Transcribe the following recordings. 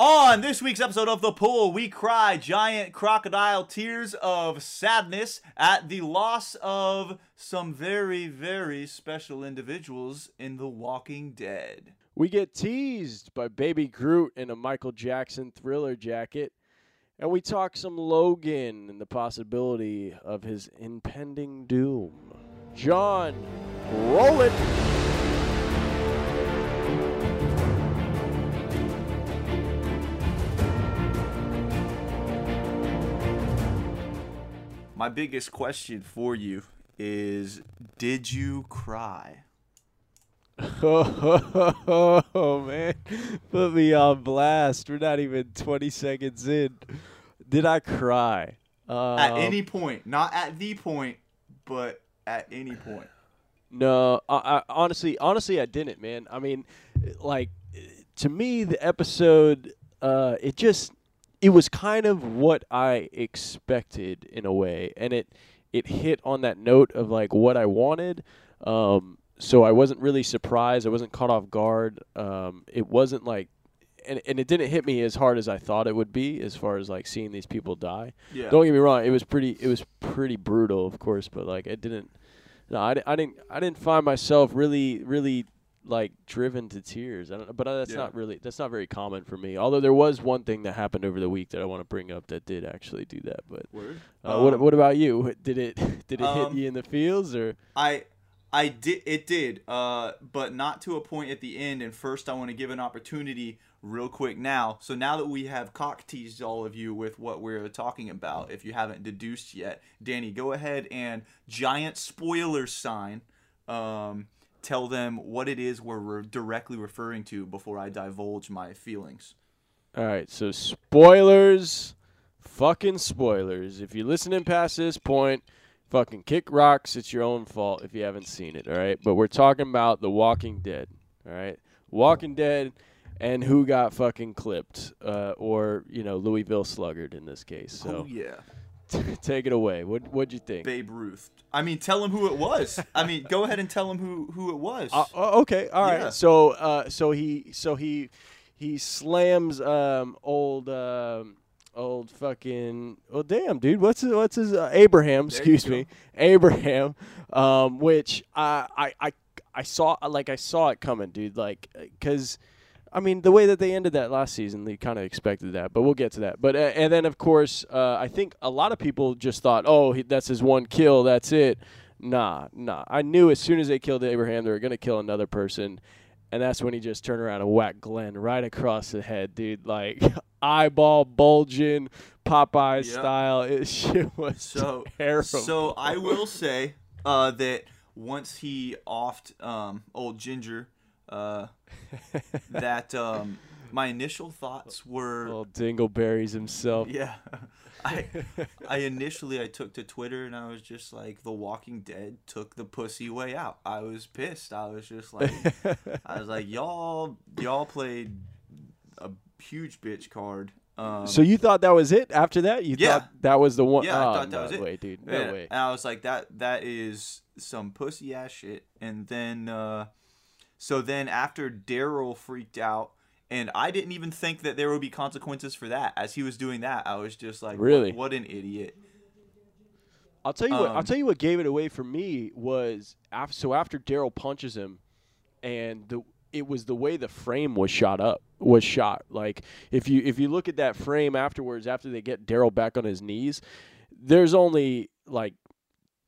On this week's episode of The Pull, we cry giant crocodile tears of sadness at the loss of some very, very special individuals in The Walking Dead. We get teased by Baby Groot in a Michael Jackson thriller jacket. And we talk some Logan and the possibility of his impending doom. John, roll it. My biggest question for you is Did you cry? Oh, man. Put me on blast. We're not even 20 seconds in. Did I cry? At Um, any point, not at the point, but at any point. No, I, I, honestly, honestly, I didn't, man. I mean, like to me, the episode, uh, it just, it was kind of what I expected in a way, and it, it hit on that note of like what I wanted. Um, so I wasn't really surprised. I wasn't caught off guard. Um, it wasn't like, and and it didn't hit me as hard as I thought it would be, as far as like seeing these people die. Yeah. Don't get me wrong; it was pretty, it was pretty brutal, of course, but like it didn't. No, I, I didn't. I didn't find myself really, really like driven to tears. I don't, know, but uh, that's Yeah. not really. That's not very common for me. Although there was one thing that happened over the week that I want to bring up that did actually do that. But uh, what Um, what about you? Did it did it um, hit you in the feels or? I I did it did, uh, but not to a point at the end. And first, I want to give an opportunity real quick now. So now that we have cock teased all of you with what we're talking about, if you haven't deduced yet, Danny, go ahead and giant spoiler sign. Um, tell them what it is we're re- directly referring to before I divulge my feelings. All right, so spoilers, fucking spoilers. If you're listening past this point, fucking kick rocks. It's your own fault if you haven't seen it. All right, but we're talking about The Walking Dead. All right, Walking Dead, and who got fucking clipped, uh, or you know Louisville Slugger in this case. oh So yeah, take it away. What what'd you think? Babe Ruth. I mean, tell him who it was. I mean, go ahead and tell him who who it was. Uh, oh, okay, all right. Yeah. So, uh, so he, so he, he slams um, old, um, old fucking. Oh damn, dude, what's his, what's his uh, Abraham? There Excuse me, Abraham. Um, which I, I, I, I saw like I saw it coming, dude. Like, because. I mean, the way that they ended that last season, they kind of expected that, but we'll get to that. But uh, and then of course, uh, I think a lot of people just thought, "Oh, he, that's his one kill, that's it." Nah, nah. I knew as soon as they killed Abraham, they were gonna kill another person, and that's when he just turned around and whacked Glenn right across the head, dude. Like eyeball bulging, Popeye Yep. style. It shit was So terrible. So I will say uh, that once he offed um, old Ginger, uh, that um, my initial thoughts were, Old Dingleberries himself. yeah. I I initially I took to Twitter and I was just like, The Walking Dead took the pussy way out. I was pissed. I was just like, I was like, y'all y'all played a huge bitch card. Um, so you thought that was it? After that, you Yeah. thought that was the one? Yeah, I oh, thought that no was it. way, dude. No Yeah, way. And I was like, that that is some pussy ass shit. And then, uh, so then after Daryl freaked out, and I didn't even think that there would be consequences for that. As he was doing that, I was just like, Really? what, what an idiot. I'll tell you what. I'll Um, tell you what gave it away for me was after. So after Daryl punches him, and the it was the way the frame was shot up was shot. Like if you if you look at that frame afterwards, after they get Daryl back on his knees, there's only like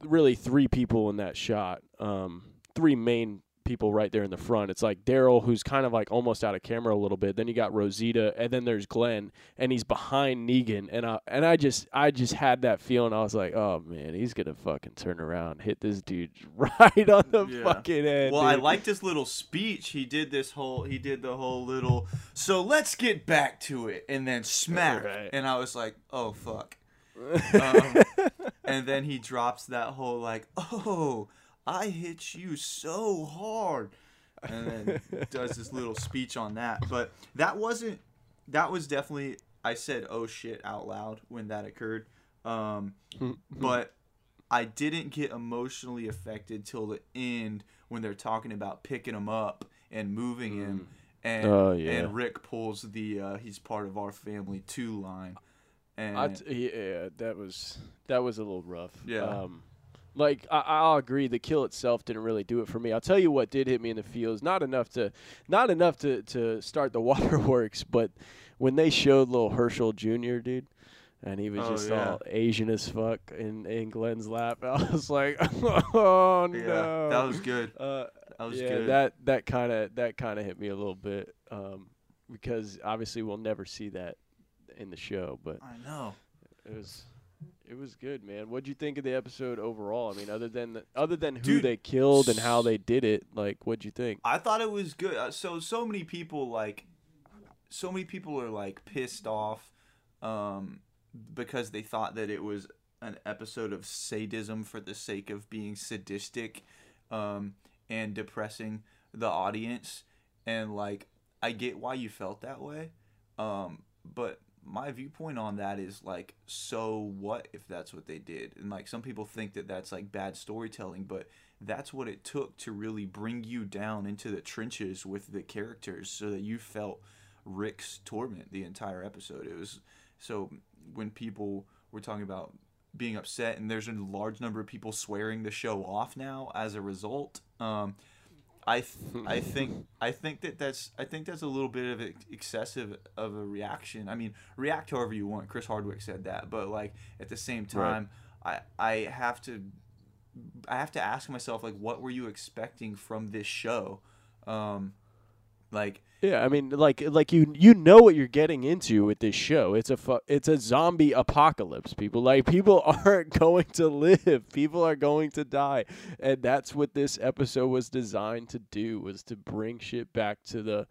really three people in that shot. Um, three main people right there in the front. It's like Daryl, who's kind of like almost out of camera a little bit. Then you got Rosita, and then there's Glenn, and he's behind Negan. And I and I just I just had that feeling. I was like, oh man, he's gonna fucking turn around, hit this dude right on the Yeah. fucking head. Well, I dude. liked his little speech. He did this whole, he did the whole little, so let's get back to it, and then smack. Right. And I was like, oh fuck. um, and then he drops that whole like, "Oh, I hit you so hard," and then does this little speech on that. But that wasn't. That was definitely. I said, "Oh shit" out loud when that occurred. Um, but I didn't get emotionally affected till the end when they're talking about picking him up and moving him. and Oh, yeah. and Rick pulls the uh, "he's part of our family" two line, and I t- yeah, that was that was a little rough. Yeah. Um, like I, I'll agree, the kill itself didn't really do it for me. I'll tell you what did hit me in the feels. Not enough to, not enough to to start the waterworks, but when they showed little Hershel Jr. dude. And he was Oh, just yeah. all Asian as fuck in, in Glenn's lap. I was like, "Oh no!" yeah, that was good. Uh, That was yeah, good. that that kind of that kind of hit me a little bit um, because obviously we'll never see that in the show, but I know. it was it was good, man. What'd you think of the episode overall? I mean, other than the, other than who Dude, they killed and how they did it, like what'd you think? I thought it was good. Uh, So so many people like, so many people are like pissed off, um, because they thought that it was an episode of sadism for the sake of being sadistic, um, and depressing the audience. And like, I get why you felt that way, um, but my viewpoint on that is like, so what if that's what they did? And like, some people think that that's like bad storytelling, but that's what it took to really bring you down into the trenches with the characters so that you felt Rick's torment the entire episode. It was so when people were talking about being upset and there's a large number of people swearing the show off now as a result. Um, I th- I think I think that that's I think that's a little bit of ex- excessive of a reaction. I mean, react however you want. Chris Hardwick said that, but like at the same Right. time, I I have to I have to ask myself like, what were you expecting from this show? Um, like Yeah, I mean, like like you you know what you're getting into with this show. It's a fu- it's a zombie apocalypse. People like people aren't going to live. People are going to die, and that's what this episode was designed to do was to bring shit back to the.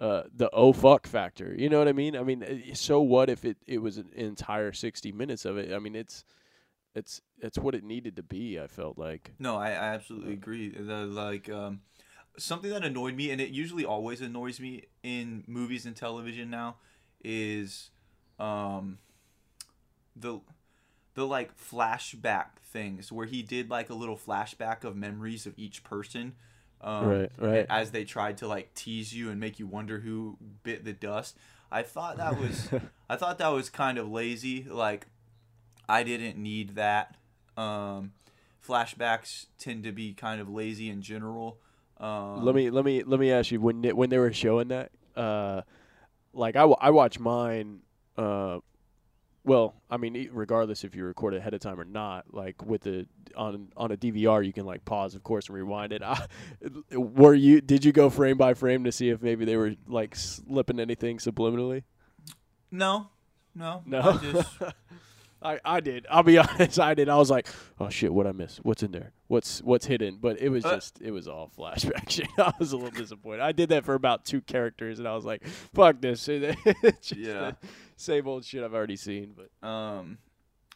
Uh, the oh fuck factor, you know what I mean? I mean, eh, so what if it, it was an entire sixty minutes of it? I mean, it's it's it's what it needed to be. I felt like. No, I, I absolutely agree. The like um, something that annoyed me, and it usually always annoys me in movies and television now, is um, the the like flashback things where he did like a little flashback of memories of each person. Um, Right, right. As they tried to like tease you and make you wonder who bit the dust. I thought that was I thought that was kind of lazy. Like I didn't need that. Um, flashbacks tend to be kind of lazy in general. Um, let me let me let me ask you when they- when they were showing that uh like I, wa- I watch mine uh well I mean regardless if you record it ahead of time or not like with the on on a DVR you can like pause of course and rewind it. I, were you did you go frame by frame to see if maybe they were like slipping anything subliminally? No, no, no? I just I, I did. I'll be honest. I did. I was like, "Oh shit, what I miss? What's in there? What's what's hidden?" But it was Uh, just, it was all flashback shit. I was a little disappointed. I did that for about two characters, and I was like, "Fuck this!" Yeah. same old shit I've already seen. But um,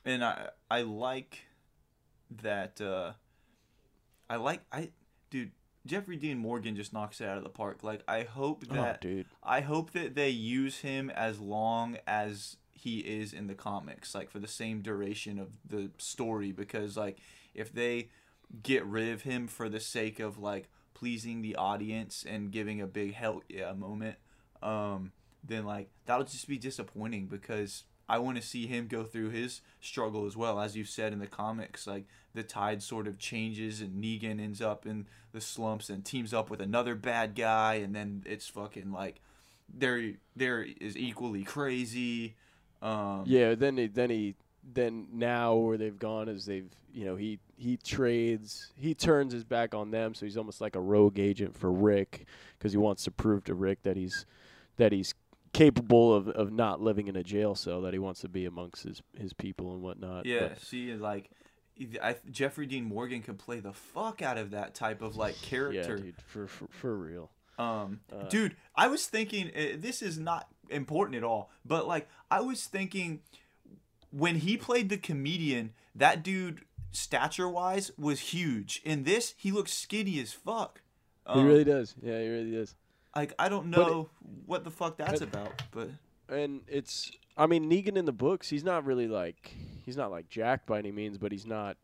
and I I like that. Uh, I like I dude Jeffrey Dean Morgan just knocks it out of the park. Like I hope that oh, I hope that they use him as long as he is in the comics, like for the same duration of the story. Because like if they get rid of him for the sake of like pleasing the audience and giving a big hell yeah moment, um, then like that'll just be disappointing because I want to see him go through his struggle as well. As you said in the comics, like the tide sort of changes and Negan ends up in the slumps and teams up with another bad guy, and then it's fucking like there there is equally crazy. Um, yeah. Then he, then he, then now where they've gone is they've, you know, he he trades, he turns his back on them, so he's almost like a rogue agent for Rick because he wants to prove to Rick that he's that he's capable of, of not living in a jail cell that he wants to be amongst his, his people and whatnot. Yeah, But- see, like I, Jeffrey Dean Morgan could play the fuck out of that type of like character. Yeah, dude, for for, for real. Um, Uh, dude, I was thinking uh, this is not important at all, but like I was thinking when he played the comedian, that dude stature wise was huge. In this, he looks skinny as fuck. he Um, really does. Yeah, he really does. like I don't But it- know what the fuck that's but- about, but And it's I mean Negan in the books, he's not really like he's not like Jack by any means, but he's not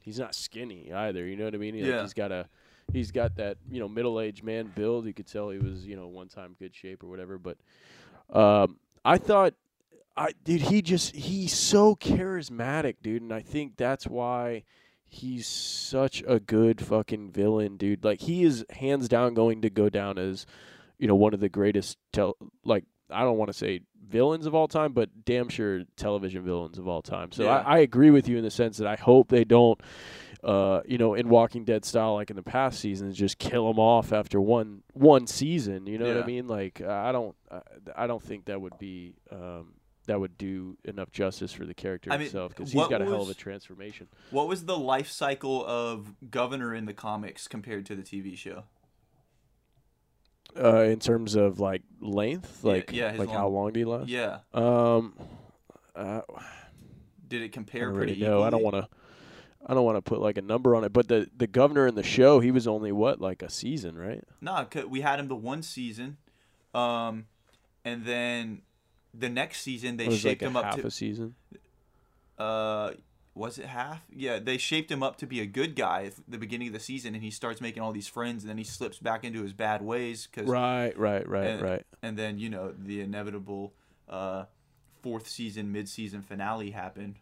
he's not skinny either. You know what I mean? Like, Yeah. he's got a he's got that you know middle aged man build. You could tell he was you know one time good shape or whatever. But um, I thought, I dude, he just he's so charismatic, dude, and I think that's why he's such a good fucking villain, dude. Like he is hands down going to go down as you know one of the greatest tel- like I don't want to say villains of all time, but damn sure television villains of all time. So Yeah. I, I agree with you in the sense that I hope they don't, uh, you know, in Walking Dead style like in the past seasons, just kill them off after one one season. You know what I mean? Like I don't, I, don't think that would be. Um, that would do enough justice for the character I mean, himself because he's got a hell of a transformation. What was the life cycle of Governor in the comics compared to the TV show? Uh, in terms of like length, like yeah, his like how long- long do you last? Yeah. Um, uh, Did it compare pretty know. I don't want to. I don't want to put like a number on it, but the the governor in the show, he was only what like a season, right? Nah, 'cause we had him the one season, um, and then the next season they shaped like him up half to. a season. uh was it half yeah they shaped him up to be a good guy at the beginning of the season and he starts making all these friends and then he slips back into his bad ways because Right, right, right, and, right. and then you know the inevitable uh fourth season mid-season finale happened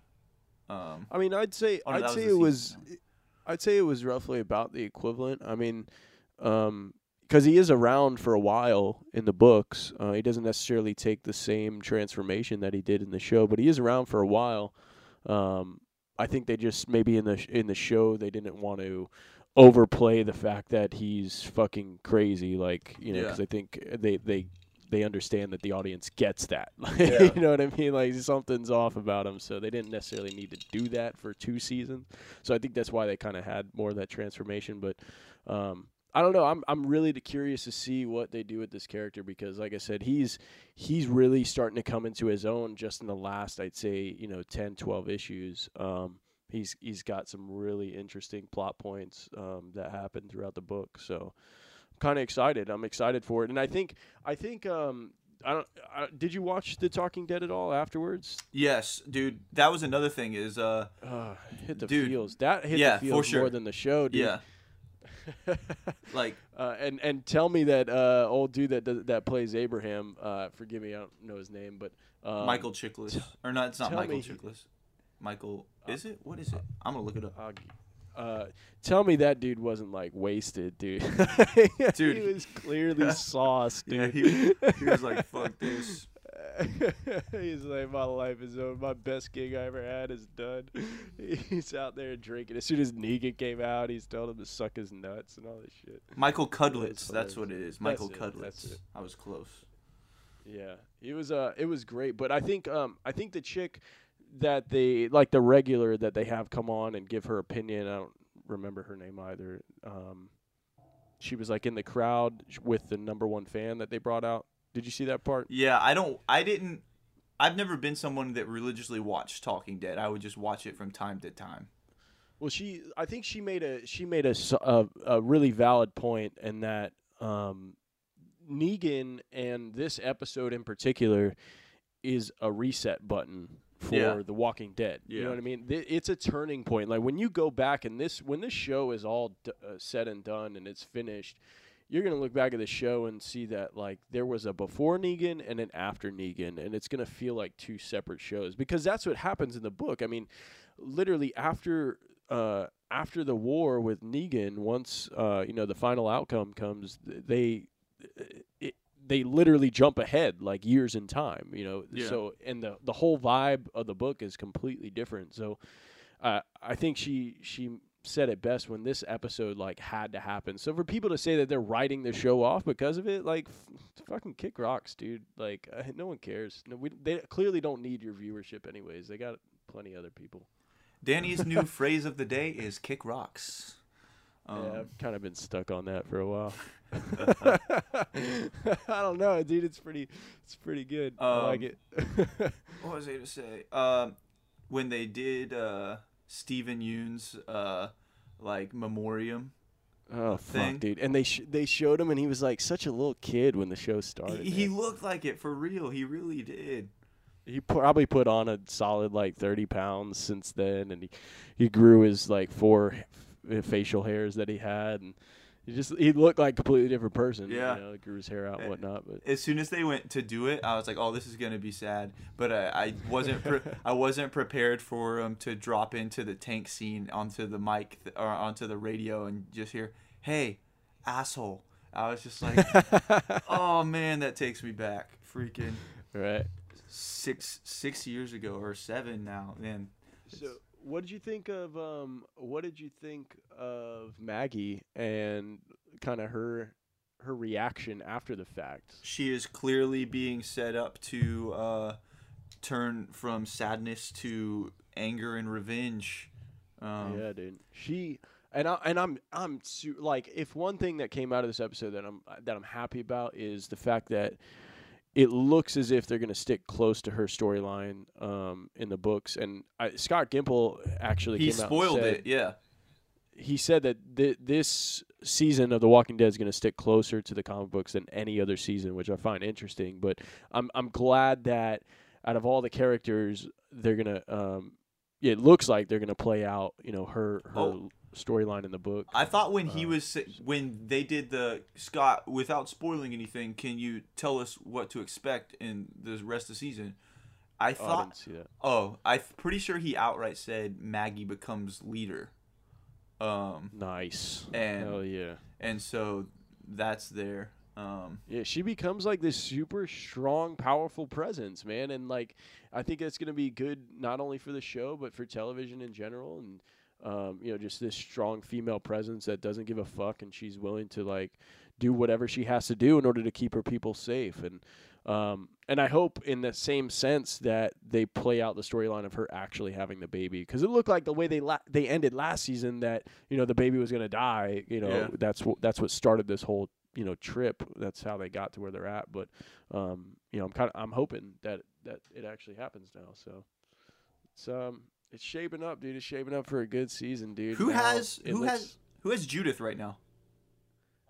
um I mean, I'd say Oh, no, I'd say it was I'd say it was roughly about the equivalent. I mean, um 'cause he is around for a while in the books. Uh, he doesn't necessarily take the same transformation that he did in the show, but he is around for a while. Um, I think they just maybe in the sh- in the show they didn't want to overplay the fact that he's fucking crazy, like you know, Yeah. because I think they they they understand that the audience gets that. Yeah. you know what I mean? Like something's off about him, so they didn't necessarily need to do that for two seasons. So I think that's why they kind of had more of that transformation. But um, I don't know. I'm I'm really curious to see what they do with this character because, like I said, he's he's really starting to come into his own just in the last, I'd say, you know, 10, 12 issues. Um, he's he's got some really interesting plot points um, that happen throughout the book. So kind of excited. I'm excited for it, and I think I think um, I don't. I, did you watch The Talking Dead at all afterwards? yes dude that was another thing is uh Uh, hit the Dude. feels. That hit Yeah, the for feels sure. more than the show, dude. yeah like uh, and and tell me that uh, old dude that does, that plays Abraham. Uh, forgive me, I don't know his name, but um, michael chiklis or not it's not michael chiklis michael is it what is it i'm gonna look it up I'll Uh, tell me that dude wasn't like wasted, dude. Dude, he was clearly sauced, yeah dude. he, he was like fuck this He's like, my life is over. My best gig I ever had is done. He's out there drinking. As soon as Negan came out, he's telling him to suck his nuts and all this shit. Michael Cudlitz. That's what it is. Michael That's it, that's Cudlitz. it. I was close. Yeah, it was uh, it was great. But I think um, I think the chick that they like the regular that they have come on and give her opinion. I don't remember her name either. Um, she was like in the crowd with the number one fan that they brought out. Did you see that part? Yeah, I don't. I didn't. I've never been someone that religiously watched Talking Dead. I would just watch it from time to time. Well, she I think she made a she made a a really valid point in that um, Negan and this episode in particular is a reset button for Yeah. The Walking Dead. You know what I mean? Th- It's a turning point. Like when you go back and this when this show is all d- uh, said and done and it's finished, you're gonna look back at the show and see that like there was a before Negan and an after Negan, and it's gonna feel like two separate shows because that's what happens in the book. I mean, literally after uh, after the war with Negan, once uh, you know the final outcome comes, they it, they literally jump ahead like years in time. You know, Yeah. so and the the whole vibe of the book is completely different. So uh, I think she she said it best when this episode like had to happen. So for people to say that they're writing the show off because of it, like f- fucking kick rocks, dude. Like uh, no one cares. No, we they clearly don't need your viewership anyways. They got plenty other people. Danny's new phrase of the day is "kick rocks." Um, yeah, I've kind of been stuck on that for a while. I don't know, dude. It's pretty, it's pretty good. I like Um, it. What was I going to say? Um, when they did uh, Steven Yeun's uh, like memoriam, oh thing. fuck, dude! And they sh- they showed him, and he was like such a little kid when the show started. he, he looked like it for real. He really did. he probably put on a solid like thirty pounds since then, and he he grew his like four f- facial hairs that he had, and He just he looked like a completely different person. Yeah. you know, grew his hair out and Eh, whatnot. But as soon as they went to do it, I was like, "Oh, this is gonna be sad." But I, I wasn't pre- I wasn't prepared for him to drop into the tank scene onto the mic th- or onto the radio and just hear, "Hey, asshole." I was just like, "Oh man, that takes me back." Freaking right. six six years ago or seven now, man. So, what did you think of um? What did you think of Maggie and kind of her her reaction after the fact? She is clearly being set up to uh, turn from sadness to anger and revenge. Um, yeah, dude. She and I and I'm I'm su- like if one thing that came out of this episode that I'm that I'm happy about is the fact that it looks as if they're going to stick close to her storyline um, in the books. And I, Scott Gimple actually he came out and spoiled said- it. Yeah. he said that th- this season of The Walking Dead is going to stick closer to the comic books than any other season, which I find interesting. But I'm I'm glad that out of all the characters, they're gonna. Um, it looks like they're gonna play out, you know, her her Oh. Storyline in the book. I thought when he Uh, was when they did the Scott without spoiling anything, can you tell us what to expect in the rest of the season? I Oh, I thought see that. oh, I'm pretty sure he outright said Maggie becomes leader. Um Nice. And- Hell yeah. and so that's there. Um Yeah, she becomes like this super strong, powerful presence, man, and like I think that's going to be good not only for the show but for television in general, and um, you know, just this strong female presence that doesn't give a fuck, and she's willing to like do whatever she has to do in order to keep her people safe, and um, and I hope in the same sense that they play out the storyline of her actually having the baby, because it looked like the way they la- they ended last season that you know the baby was going to die, you know, Yeah. that's what that's what started this whole you know trip. That's how they got to where they're at. But um, you know, I'm kind of I'm hoping that that it actually happens now. So it's um it's shaping up, dude. It's shaping up for a good season, dude. who Now, has who looks- has who has Judith right now?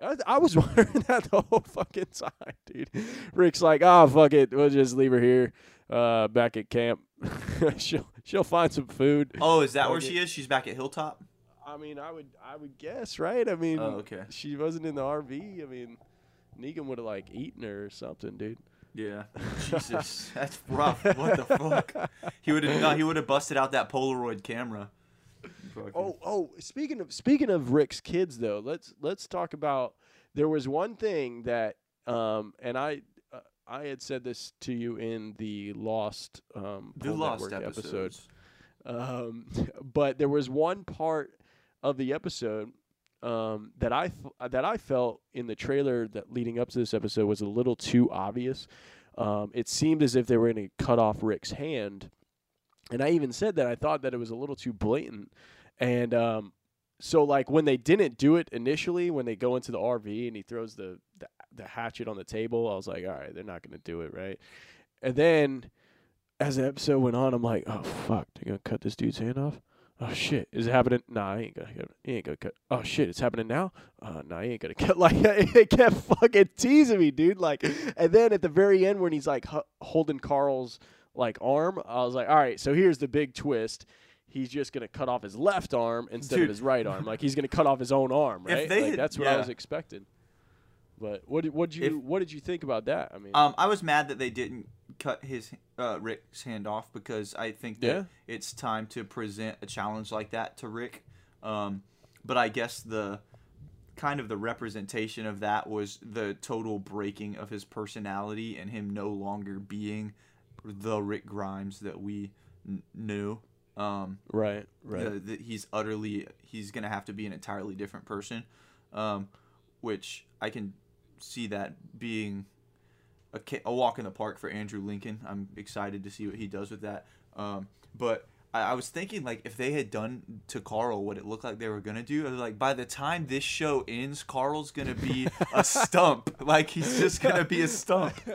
I, I was wondering that the whole fucking time, dude. Rick's like, oh fuck it, we'll just leave her here, uh, back at camp. she'll she'll find some food. Oh, is that where she is? She's back at Hilltop? I mean, I would I would guess, right? I mean, Oh, okay. she wasn't in the RV. I mean, Negan would have like eaten her or something, dude. Yeah. Jesus, that's rough. What the fuck? He would have no, he would have busted out that Polaroid camera. Fucking- Oh, oh, speaking of speaking of Rick's kids though, let's let's talk about there was one thing that um and I uh, I had said this to you in the Lost um the Pull lost Network episodes. Um but there was one part of the episode um that I f- that I felt in the trailer that leading up to this episode was a little too obvious. Um it seemed as if they were going to cut off Rick's hand. And I even said that I thought that it was a little too blatant. And um, so, like when they didn't do it initially, when they go into the RV and he throws the, the the hatchet on the table, I was like, all right, they're not going to do it, right? And then as the episode went on, I'm like, oh fuck, they're gonna cut this dude's hand off. Oh shit, is it happening? Nah, he ain't gonna. He ain't gonna cut. Oh shit, it's happening now. Uh, nah, he ain't gonna cut. Like it kept fucking teasing me, dude. Like, and then at the very end when he's like hu- holding Carl's like arm, I was like, all right, so here's the big twist. He's just gonna cut off his left arm instead Dude. of his right arm. Like he's gonna cut off his own arm, right? Like, had- that's what I was expecting. But what did what you If- what did you think about that? I mean, Um, I was mad that they didn't cut his uh, Rick's hand off because I think that Yeah. it's time to present a challenge like that to Rick. Um, but I guess the kind of the representation of that was the total breaking of his personality and him no longer being the Rick Grimes that we n- knew. Um, right, right. uh, that he's utterly he's gonna have to be an entirely different person um, which i can see that being a, a walk in the park for andrew lincoln. I'm excited to see what he does with that. Um, but I, I was thinking like if they had done to carl what it looked like they were gonna do I was like by the time this show ends carl's gonna be a stump. Like he's just gonna be a stump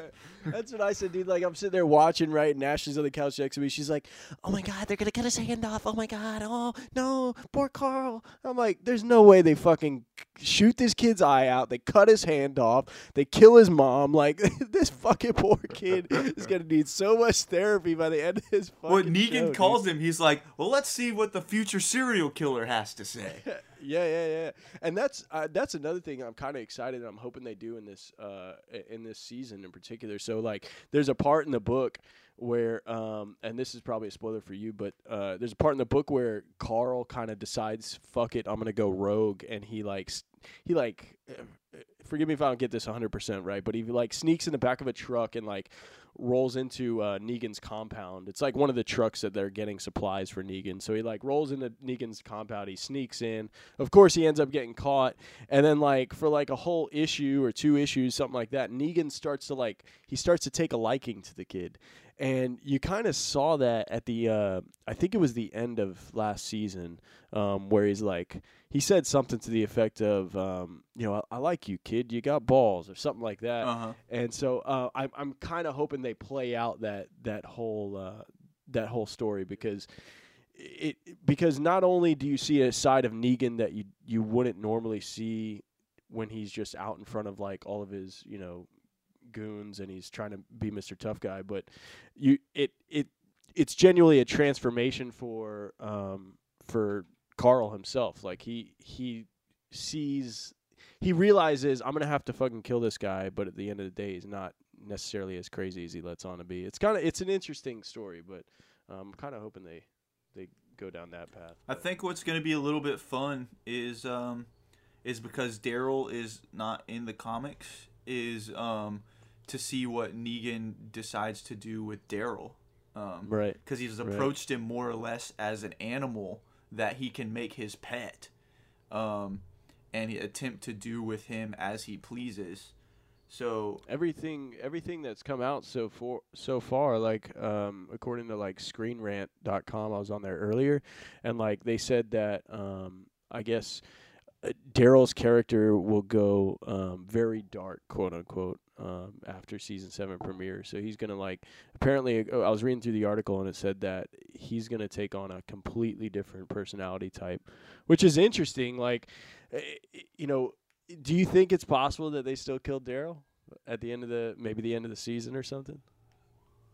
That's what I said, dude. Like I'm sitting there watching, right? And Ashley's on the couch next to me. She's like, "Oh my god, they're gonna cut his hand off. Oh my god, oh no, poor Carl." I'm like, "There's no way they fucking shoot this kid's eye out. They cut his hand off. They kill his mom. Like this fucking poor kid is gonna need so much therapy by the end of his fucking What Negan show, calls dude. him, he's like, "Well, let's see what the future serial killer has to say." Yeah, yeah, yeah. And that's uh, that's another thing I'm kind of excited. I'm hoping they do in this uh, in this season in particular. So like, there's a part in the book where, um, and this is probably a spoiler for you, but uh, there's a part in the book where Carl kind of decides, "Fuck it, I'm gonna go rogue," and he like s- he like. Forgive me if I don't get this 100% right, but he like sneaks in the back of a truck and like rolls into uh, Negan's compound. It's like one of the trucks that they're getting supplies for Negan. So he like rolls into Negan's compound. He sneaks in. Of course, he ends up getting caught. And then like for like a whole issue or two issues, something like that, Negan starts to like he starts to take a liking to the kid. And you kind of saw that at the uh, I think it was the end of last season, um, where he's like he said something to the effect of um, you know I, I like you kid, you got balls or something like that. Uh huh. And so uh, I'm I'm kind of hoping they play out that that whole uh, that whole story because it because not only do you see a side of Negan that you you wouldn't normally see when he's just out in front of like all of his you know goons and he's trying to be Mr. Tough Guy, but you it it it's genuinely a transformation for um for Carl himself. Like he he sees he realizes I'm gonna have to fucking kill this guy, but at the end of the day, he's not necessarily as crazy as he lets on to be. It's kind of it's an interesting story, but um, I'm kind of hoping they they go down that path. I think what's going to be a little bit fun is um is because Daryl is not in the comics is um to see what Negan decides to do with Daryl. Um Right. because he's Right. approached him more or less as an animal that he can make his pet. Um and attempt to do with him as he pleases. So Everything everything that's come out so for so far, like um, according to like ScreenRant.com, I was on there earlier, and like they said that um, I guess uh, Daryl's character will go um, very dark, quote unquote, um, after season seven premiere. So he's gonna like apparently uh, I was reading through the article and it said that he's gonna take on a completely different personality type, which is interesting. Like, uh, you know, do you think it's possible that they still killed Daryl at the end of the maybe the end of the season or something?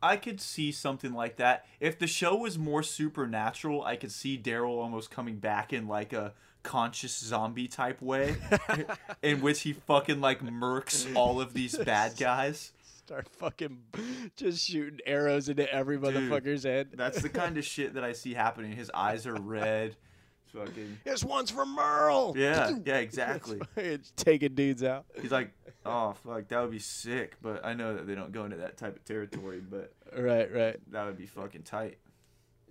I could see something like that. If the show was more supernatural, I could see Daryl almost coming back in like a conscious zombie type way, in which he fucking like murks all of these bad guys. Start fucking just shooting arrows into every Dude, motherfucker's head. That's the kind of shit that I see happening. His eyes are red. Fucking This one's for Merle. yeah, yeah, exactly. It's taking dudes out. He's like, oh fuck, that would be sick. But I know that they don't go into that type of territory. But Right, right. that would be fucking tight.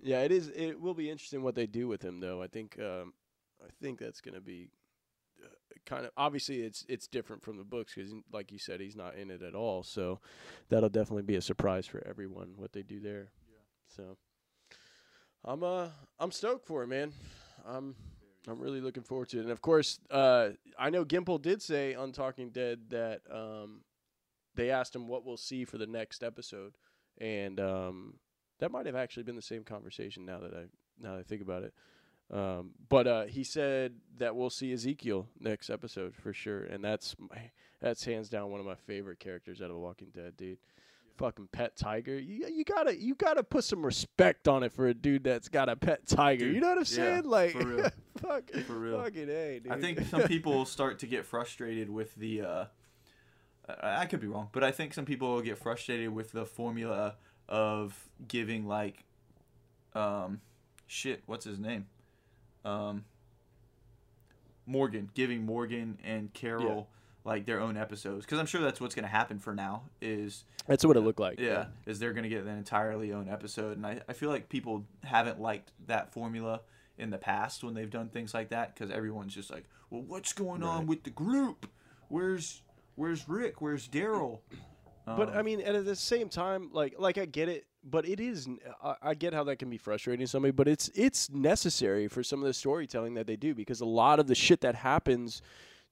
Yeah, it is. It will be interesting what they do with him, though. I think. Um, I think that's going to be uh, kind of obviously it's it's different from the books because, like you said, he's not in it at all. So that'll definitely be a surprise for everyone what they do there. So I'm uh I'm stoked for it, man. I'm I'm really looking forward to it. And of course, uh, I know Gimple did say on Talking Dead that um, they asked him what we'll see for the next episode, and um, that might have actually been the same conversation. Now that I now that I think about it, um, but uh, he said that we'll see Ezekiel next episode for sure, and that's my, that's hands down one of my favorite characters out of Walking Dead, dude. Fucking pet tiger. You you gotta you gotta put some respect on it for a dude that's got a pet tiger. Dude, you know what I'm yeah, saying? like for real. fuck For real. Fucking a, dude. I think some people start to get frustrated with the. Uh, I I could be wrong, but I think some people will get frustrated with the formula of giving like, um, shit. What's his name? Um, Morgan giving Morgan and Carol like their own episodes because I'm sure that's what's gonna happen for now. Is that's what it looked like. yeah, is they're gonna get an entirely own episode, and I, I feel like people haven't liked that formula in the past when they've done things like that because everyone's just like, well, what's going on with the group? Where's where's Rick? Where's Daryl? But Um, I mean, and at the same time, like like I get it, but it is I, I get how that can be frustrating to somebody, but it's it's necessary for some of the storytelling that they do because a lot of the shit that happens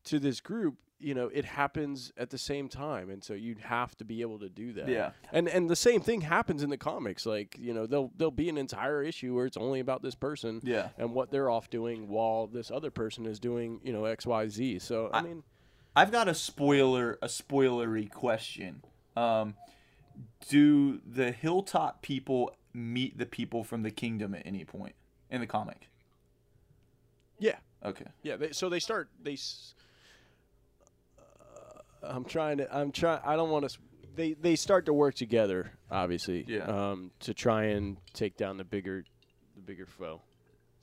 to this group you know it happens at the same time and so you'd have to be able to do that Yeah. and and the same thing happens in the comics like you know there'll there'll be an entire issue where it's only about this person Yeah. and what they're off doing while this other person is doing you know xyz so i, I- mean I've got a spoiler, a spoilery question. Um, do the hilltop people meet the people from the kingdom at any point in the comic? yeah Okay. yeah they, so they start they uh, i'm trying to i'm trying i don't want to they they start to work together obviously Yeah. um to try and take down the bigger the bigger foe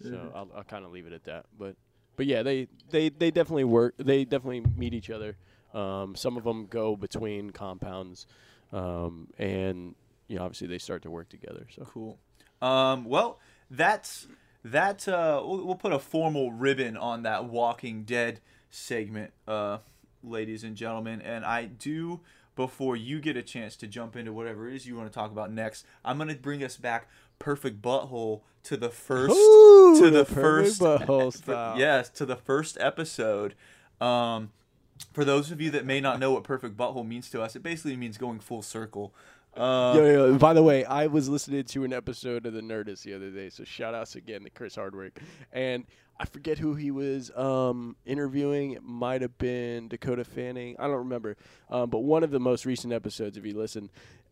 so Mhm. i'll, I'll kind of leave it at that but but yeah they they they definitely work they definitely meet each other um some of them go between compounds um and you know obviously they start to work together so Cool. Um, well, that's that. Uh, we'll, we'll put a formal ribbon on that Walking Dead segment, uh, ladies and gentlemen. And I do, before you get a chance to jump into whatever it is you want to talk about next, I'm gonna bring us back perfect butthole to the first Ooh, to the, the first butthole style. yes to the first episode. Um, for those of you that may not know what perfect butthole means to us, it basically means going full circle. Uh, Yo, yo, by the way, I was listening to an episode of The Nerdist the other day, so shout outs again to Chris Hardwick. And I forget who he was um, interviewing. It might have been Dakota Fanning. I don't remember. Um, but one of the most recent episodes, if you listen,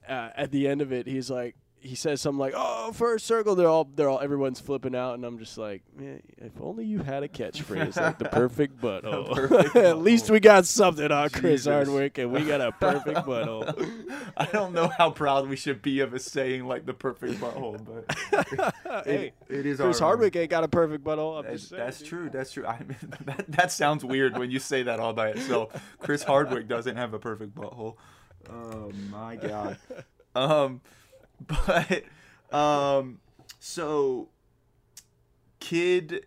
uh, at the end of it, he's like, he says something like, "Oh, first circle." They're all, they're all, everyone's flipping out, and I'm just like, man, if only you had a catchphrase like the perfect butthole. perfect At least we got something on Chris Hardwick, and we got a perfect butthole. I don't know how proud we should be of us saying like the perfect butthole, but hey, it is Chris our own. Hardwick ain't got a perfect butthole. I'm That's, just saying, that's dude. true. That's true. I mean, that, that sounds weird when you say that all by itself. Chris Hardwick doesn't have a perfect butthole. Oh my god. Um, but um, so Kid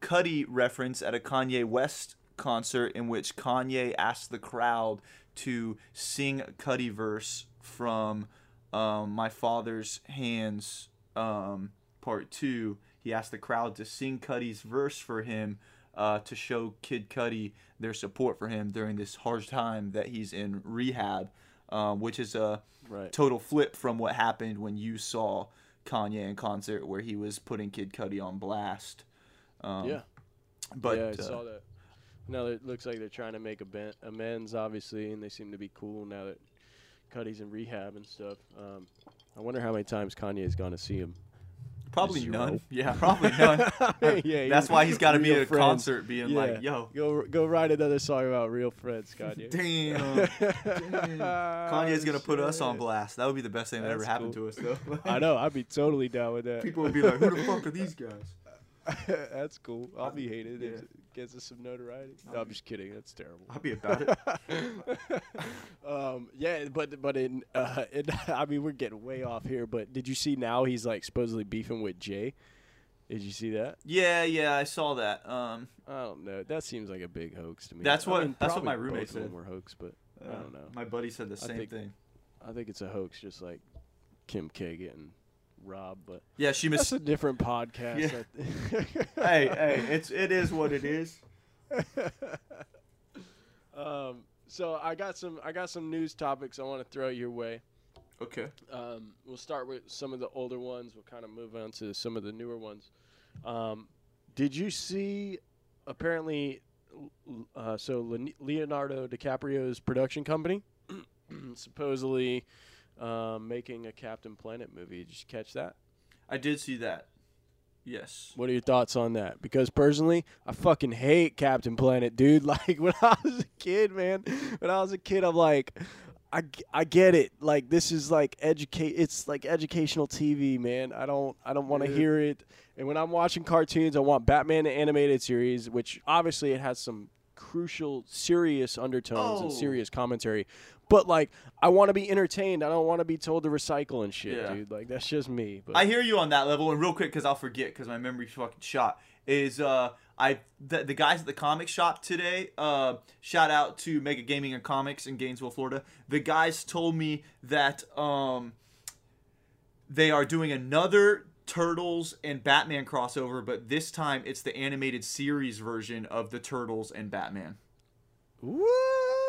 Cudi reference at a Kanye West concert in which Kanye asked the crowd to sing Cudi verse from um, My Father's Hands um, Part 2. He asked the crowd to sing Cudi's verse for him uh, to show Kid Cudi their support for him during this harsh time that he's in rehab, um, which is a Right. total flip from what happened when you saw Kanye in concert where he was putting Kid Cudi on blast. Um, yeah. But yeah, I uh, saw that. Now it looks like they're trying to make amends, obviously, and they seem to be cool now that Cudi's in rehab and stuff. Um, I wonder how many times Kanye's gone to see him. Probably zero. none. Yeah, probably none. yeah, That's why he's got to be at a friends. concert being Yeah. like, yo, Go go write another song about real friends, Kanye. damn. Kanye's going to put us on blast. That would be the best thing that ever happened cool. to us, though. I know. I'd be totally down with that. People would be like, who the fuck are these guys? That's cool. I'll be hated Yeah. it gets us some notoriety. No, I'm just kidding. That's terrible. I'll be about it. um, yeah, but but in, uh, in I mean we're getting way off here. But did you see now he's like supposedly beefing with Jay? Did you see that? Yeah, yeah, I saw that. Um, I don't know. That seems like a big hoax to me. That's I what- mean, that's what my roommate both of them said. Were hoax, but I uh, don't know. My buddy said the I same think- thing. I think it's a hoax, just like Kim K getting robbed. But Yeah, she missed. that's a different podcast. Yeah. I- hey, hey, it's it is what it is. um, so I got some I got some news topics I want to throw your way. Okay. Um, we'll start with some of the older ones. We'll kind of move on to some of the newer ones. Um, did you see? Apparently, uh, so Leonardo DiCaprio's production company supposedly um, making a Captain Planet movie. Did you catch that? I did see that. Yes. What are your thoughts on that? Because personally, I fucking hate Captain Planet, dude. Like when I was a kid, man. When I was a kid, I'm like, I, I get it. Like this is like educate. It's like educational TV, man. I don't I don't want to hear it. And when I'm watching cartoons, I want Batman the animated series, which obviously it has some crucial, serious undertones and Oh. serious commentary. But like, I want to be entertained. I don't want to be told to recycle and shit, Yeah. dude. Like that's just me. But I hear you on that level, and real quick, because I'll forget, because my memory fucking shot. Is uh, I the, the guys at the comic shop today? Uh, shout out to Mega Gaming and Comics in Gainesville, Florida. The guys told me that um, they are doing another Turtles and Batman crossover, but this time it's the animated series version of the Turtles and Batman. What?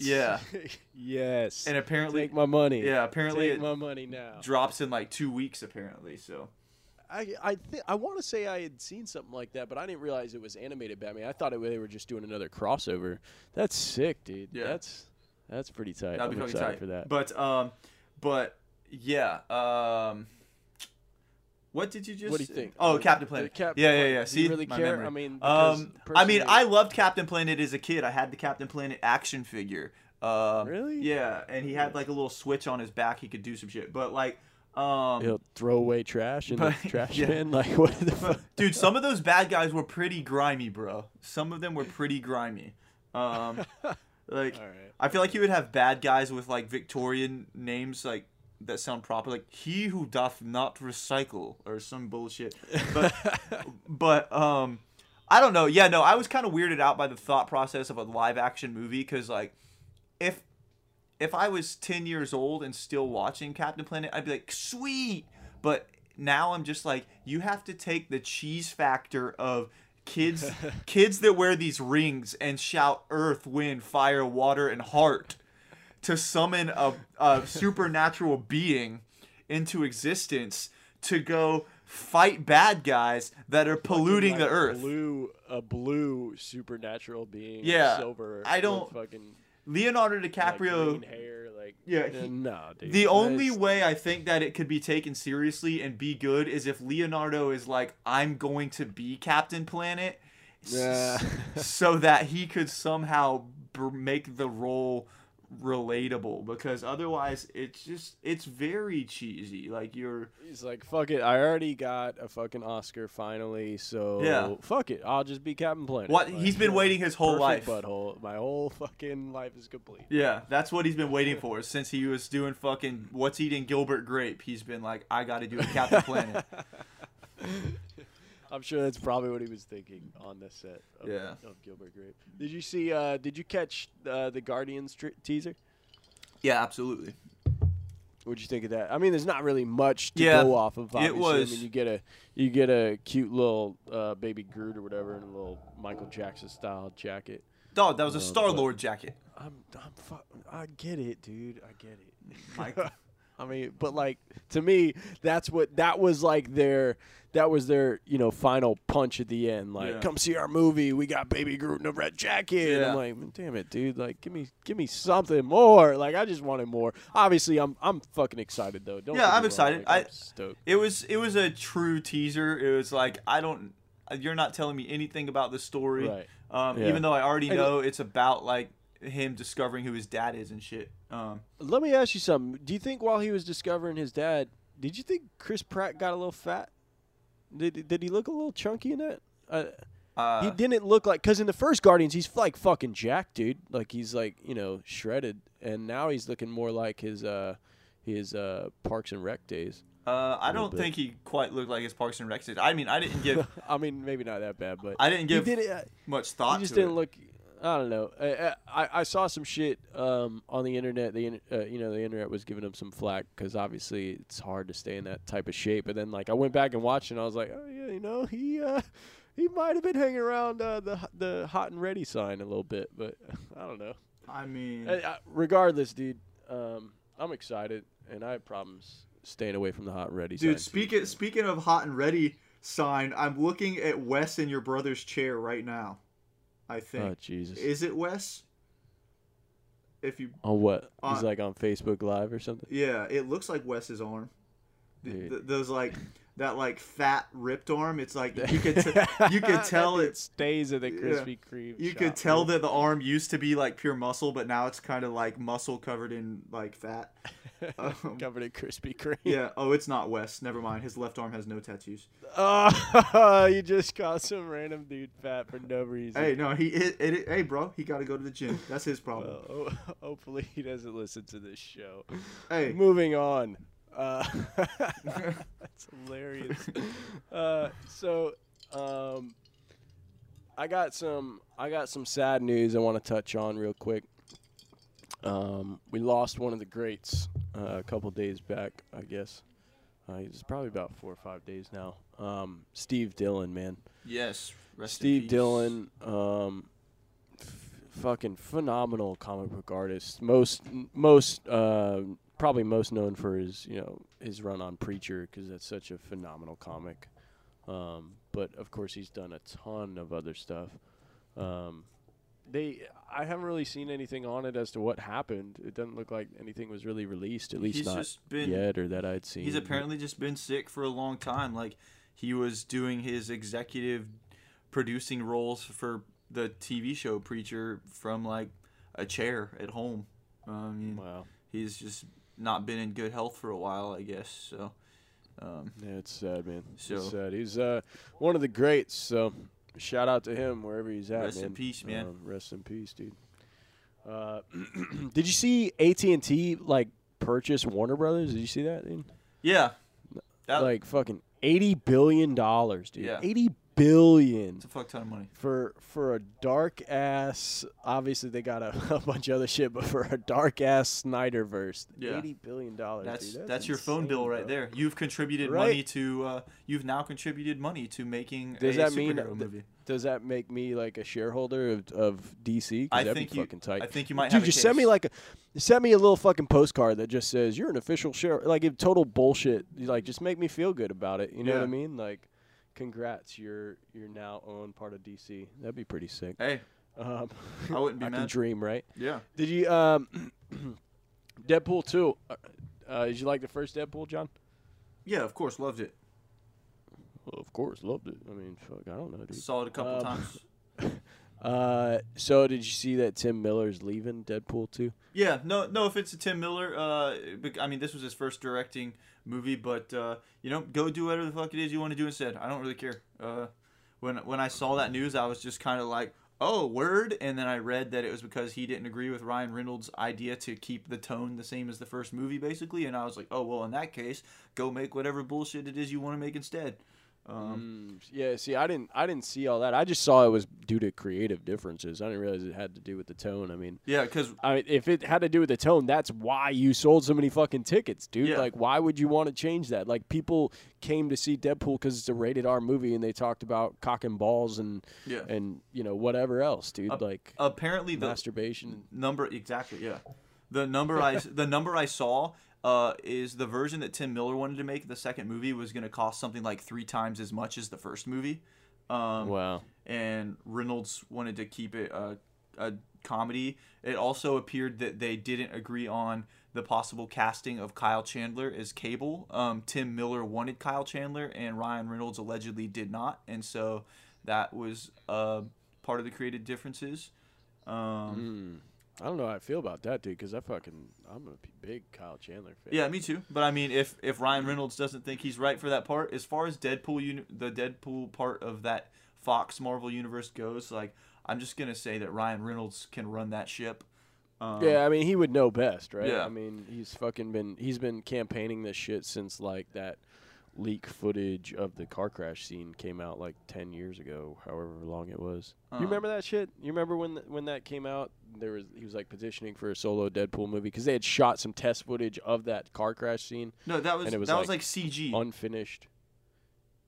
Yeah. yes. And apparently, Take my money. yeah, apparently Take it my money now. drops in like two weeks. Apparently, so I I th- I want to say I had seen something like that, but I didn't realize it was animated Batman. I thought it, they were just doing another crossover. That's sick, dude. Yeah. That's that's pretty tight. that'd be I'm excited tight. for that. But um, but yeah, um, what did you just? What do you think? Oh, Uh, Captain Planet. Captain yeah, yeah, yeah. See, really my care? memory. I mean, um, I mean, I loved Captain Planet as a kid. I had the Captain Planet action figure. Um, Really? Yeah, and he had like a little switch on his back. He could do some shit. But like, um, He'll throw away trash in But- the trash yeah. bin. Like what the fuck? dude, some of those bad guys were pretty grimy, bro. Some of them were pretty grimy. Um, like, right. I feel like you would have bad guys with like Victorian names, like that sound proper, like "He who doth not recycle" or some bullshit. But, but um, I don't know. Yeah, no, I was kind of weirded out by the thought process of a live action movie because like, if if I was ten years old and still watching Captain Planet, I'd be like, sweet. But now I'm just like, you have to take the cheese factor of kids kids that wear these rings and shout earth wind fire water and heart to summon a, a supernatural being into existence to go fight bad guys that are polluting Like the earth Blue, a blue supernatural being. Yeah, silver. I don't- fucking leonardo like, dicaprio green hair. Like Yeah, he- no, dude. The only way I think that it could be taken seriously and be good is if Leonardo is like, I'm going to be Captain Planet, Yeah. so that he could somehow br- make the role relatable. Because otherwise, it's just it's very cheesy. Like you're He's like, fuck it. I already got a fucking Oscar finally, so Yeah. fuck it. I'll just be Captain Planet. what Like, he's been waiting his whole life. Butthole. My whole fucking life is complete. Yeah, that's what he's been waiting for since he was doing fucking what's eating Gilbert Grape. He's been like, I got to do a Captain Planet. I'm sure that's probably what he was thinking on the set of, Yeah. of Gilbert Grape. Did you see? Uh, did you catch uh, the Guardians tr- teaser? Yeah, absolutely. What'd you think of that? I mean, there's not really much to Yeah, go off of. Obviously. was- I mean, you get a you get a cute little uh, baby Groot or whatever in a little Michael Jackson style jacket. Dog, that was a Uh, Star Lord jacket. I'm, I'm, fu- I get it, dude. I get it. I mean, but like to me, that's what that was like their that was their you know final punch at the end. Like, Yeah. come see our movie. We got Baby Groot in a red jacket. And Yeah. I'm like, damn it, dude. Like, give me give me something more. Like, I just wanted more. Obviously, I'm I'm fucking excited though. Don't Yeah, I'm excited. Like, I- stoked. It was it was a true teaser. It was like I don't you're not telling me anything about the story. Right. Um, Yeah. even though I already know it's about like him discovering who his dad is and shit. Um, Let me ask you something. Do you think while he was discovering his dad, did you think Chris Pratt got a little fat? Did did he look a little chunky in that? Uh, uh, he didn't look like because in the first Guardians he's like fucking jacked, dude. Like he's like you know shredded, and now he's looking more like his uh his uh Parks and Rec days. uh, I don't bit. think he quite looked like his Parks and Rec. days. I mean, I didn't give I mean, maybe not that bad, but I didn't give did uh, much thought he just to didn't it. look. I don't know. I, I I saw some shit um, on the internet. The uh, you know the internet was giving him some flack because obviously it's hard to stay in that type of shape. But then like I went back and watched and I was like, oh yeah, you know he uh, he might have been hanging around uh, the the hot and ready sign a little bit, but I don't know. I mean, Uh, uh, regardless, dude, um, I'm excited and I have problems staying away from the hot and ready. sign, dude, speaking speaking of hot and ready sign, I'm looking at Wes in your brother's chair right now. I think. Oh Jesus! Is it Wes? If you on what? uh, He's like on Facebook Live or something. Yeah, it looks like Wes's arm. Th- Dude. th- those like that like fat ripped arm. It's like you could t- you could tell it. stays at the. Krispy Kreme. You shop, could tell that the arm used to be like pure muscle, but now it's kind of like muscle covered in like fat. Um, covered in Krispy Kreme. yeah. Oh, it's not Wes. Never mind. His left arm has no tattoos. Oh, you just called some random dude fat for no reason. Hey, no, he. It, it, hey, bro, he got to go to the gym. That's his problem. Well, hopefully he doesn't listen to this show. hey, Moving on. Uh, that's hilarious. Uh, so, um, I got some. I got some sad news I want to touch on real quick. Um, we lost one of the greats uh, a couple days back, I guess. Uh, it's probably about four or five days now. Um, Steve Dillon, man. yes. Rest in Steve. Dillon. Um, f- fucking phenomenal comic book artist. Most most uh, probably most known for his you know his run on Preacher because that's such a phenomenal comic. Um, but of course, he's done a ton of other stuff. Um, they, I haven't really seen anything on it as to what happened. It doesn't look like anything was really released, at least he's not just been yet, or that I'd seen. he's apparently just been sick for a long time. Like he was doing his executive producing roles for the TV show Preacher from like a chair at home. Mean, Wow, he's just not been in good health for a while, I guess. So, um, yeah, it's sad, man. So- it's sad. He's uh, one of the greats. So shout out to him wherever he's at. Rest in peace, man. Um, rest in peace, dude. Uh, did you see AT and T like purchase Warner Brothers? Did you see that? Dude? yeah, that, like fucking eighty billion dollars, dude. Yeah. Eighty billion it's a fuck ton of money. for for a dark ass. Obviously, they got a, a bunch of other shit, but for a dark ass Snyderverse, Yeah. eighty billion dollars. That's dude, that's, your phone bill right bro. there. You've contributed Right. money to. Uh, you've now contributed money to making Does a that mean movie. Does that make me like a shareholder of, of DC? I think you. fucking tight. I think you might Dude, just send me like a send me a little fucking postcard that just says you're an official share. Like total bullshit. You, Like just make me feel good about it. You know what I mean? Like, congrats, you're you're now own part of DC. That'd be pretty sick. Hey, Um, I wouldn't be I can mad. dream, right? Yeah. Did you um, Deadpool two? Uh, uh, did you like the first Deadpool, John? Yeah, of course, loved it. Well, of course, loved it. I mean, fuck, I don't know, dude. Saw it a couple Um, times. Uh, so did you see that Tim Miller's leaving Deadpool two? Yeah, no, no offense to Tim Miller. Uh, I mean, this was his first directing movie, but uh, you know, go do whatever the fuck it is you want to do instead. I don't really care. Uh, when when I saw that news, I was just kind of like, oh, word, and then I read that it was because he didn't agree with Ryan Reynolds' idea to keep the tone the same as the first movie, basically, and I was like, oh, well, in that case, go make whatever bullshit it is you want to make instead. Um, Mm, yeah, see, I didn't, I didn't see all that. I just saw it was due to creative differences. I didn't realize it had to do with the tone. I mean, Yeah, because I mean, if it had to do with the tone, that's why you sold so many fucking tickets, dude. Yeah. Like, why would you want to change that? Like, people came to see Deadpool because it's a rated R movie, and they talked about cock and balls and yeah, and you know whatever else, dude. Uh, like apparently the masturbation. number exactly yeah the number i the number i saw uh, is the version that tim miller wanted to make the second movie was going to cost something like three times as much as the first movie um, Wow. and reynolds wanted to keep it a, a comedy it also appeared that they didn't agree on the possible casting of kyle chandler as cable um, tim miller wanted kyle chandler and ryan reynolds allegedly did not and so that was uh, part of the creative differences um, Mm. I don't know how I feel about that, dude. Because I fucking, I'm a big Kyle Chandler fan. Yeah, me too. But I mean, if if Ryan Reynolds doesn't think he's right for that part, as far as Deadpool, uni- the Deadpool part of that Fox Marvel universe goes, like I'm just gonna say that Ryan Reynolds can run that ship. Um, Yeah, I mean, he would know best, right? Yeah. I mean, he's fucking been he's been campaigning this shit since like that leak footage of the car crash scene came out like 10 years ago, however long it was. Uh-huh. You remember that shit? You remember when th- when that came out? There was he was like petitioning for a solo Deadpool movie cuz they had shot some test footage of that car crash scene No, that was, was that was like like CG. unfinished.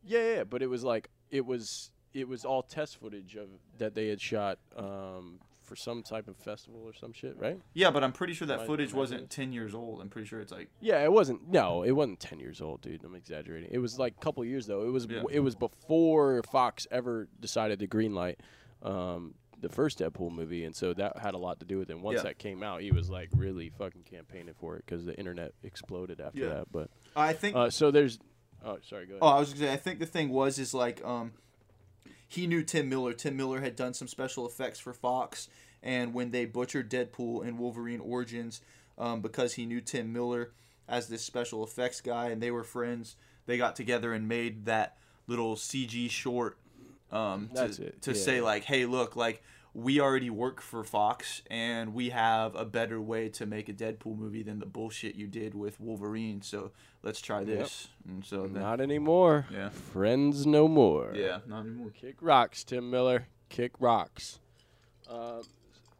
Yeah, yeah, yeah, but it was like it was it was all test footage of that they had shot um, for some type of festival or some shit, right? yeah, but I'm pretty sure that footage wasn't right? ten years old. I'm pretty sure it's like Yeah, it wasn't. No, it wasn't ten years old, dude. I'm exaggerating. It was like a couple years though. It was Yeah. it was before Fox ever decided to greenlight um, the first Deadpool movie, and so that had a lot to do with it. And Once Yeah. that came out, he was like really fucking campaigning for it because the internet exploded after Yeah. that. But I think. uh, so there's. Oh, sorry. Go ahead. Oh, I was gonna say. I think the thing was is like um, he knew Tim Miller. Tim Miller had done some special effects for Fox, and when they butchered Deadpool and Wolverine Origins, um, because he knew Tim Miller as this special effects guy, and they were friends, they got together and made that little CG short. Um, to, to yeah. say like, hey, look, like we already work for Fox, and we have a better way to make a Deadpool movie than the bullshit you did with Wolverine. So let's try this. And so then, Not anymore. Yeah. Friends no more. yeah, not anymore. Kick rocks, Tim Miller. Kick rocks. Uh,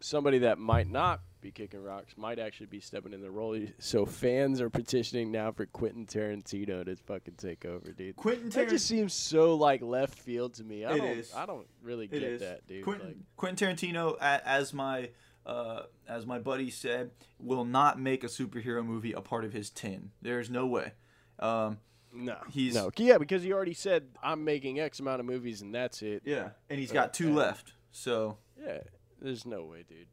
somebody that might not be kicking rocks might actually be stepping in the role. So fans are petitioning now for Quentin Tarantino to fucking take over, dude. Quentin Tarantino. Just seems so like left field to me. I It don't, is. I don't really It get is. that, dude. Quentin, Like, Quentin Tarantino, as my uh, as my buddy said, will not make a superhero movie a part of his tin. There's no way. Um, no, he's- no, yeah, because he already said I'm making X amount of movies and that's it. yeah, and he's Uh, got two and- left. So Yeah, there's no way, dude.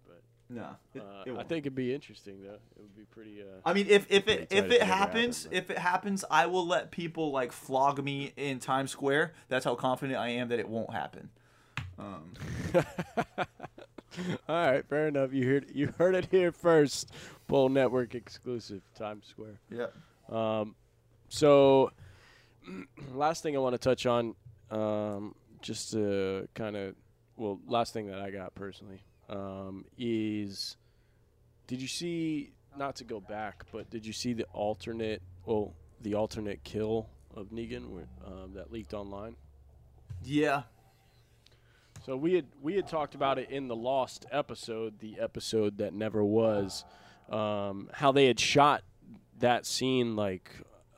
No, it- uh, it I think it'd be interesting though. It would be pretty. Uh, I mean, if if it if it happens, if it happens, I will let people like flog me in Times Square. That's how confident I am that it won't happen. Um, All right, fair enough. You heard you heard it here first. Pull Network exclusive, Times Square. yeah. Um, so, last thing I want to touch on, um, just to kind of, well, last thing that I got personally um, is, did you see? Not to go back, but did you see the alternate? Well, the alternate kill of Negan um, that leaked online. Yeah. So we had we had talked about it in the Lost episode, the episode that never was, um, how they had shot that scene like,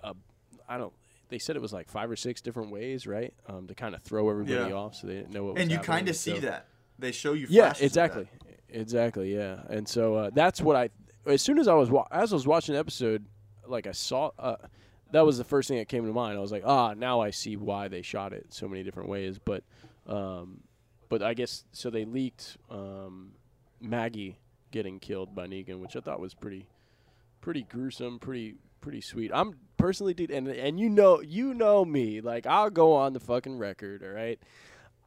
uh, I don't. They said it was like five or six different ways, right? Um, to kind of throw everybody Yeah. off, so they didn't know what. Was And you kind of see So- that. They show you. Yeah, exactly, exactly, yeah. And so uh, that's what I. As soon as I was wa- as I was watching the episode, like I saw. Uh, that was the first thing that came to mind. I was like, ah, now I see why they shot it so many different ways. But, um, but I guess so. They leaked um, Maggie getting killed by Negan, which I thought was pretty, pretty gruesome, pretty pretty sweet. I'm personally, dude, and and you know you know me. Like I'll go on the fucking record. All right.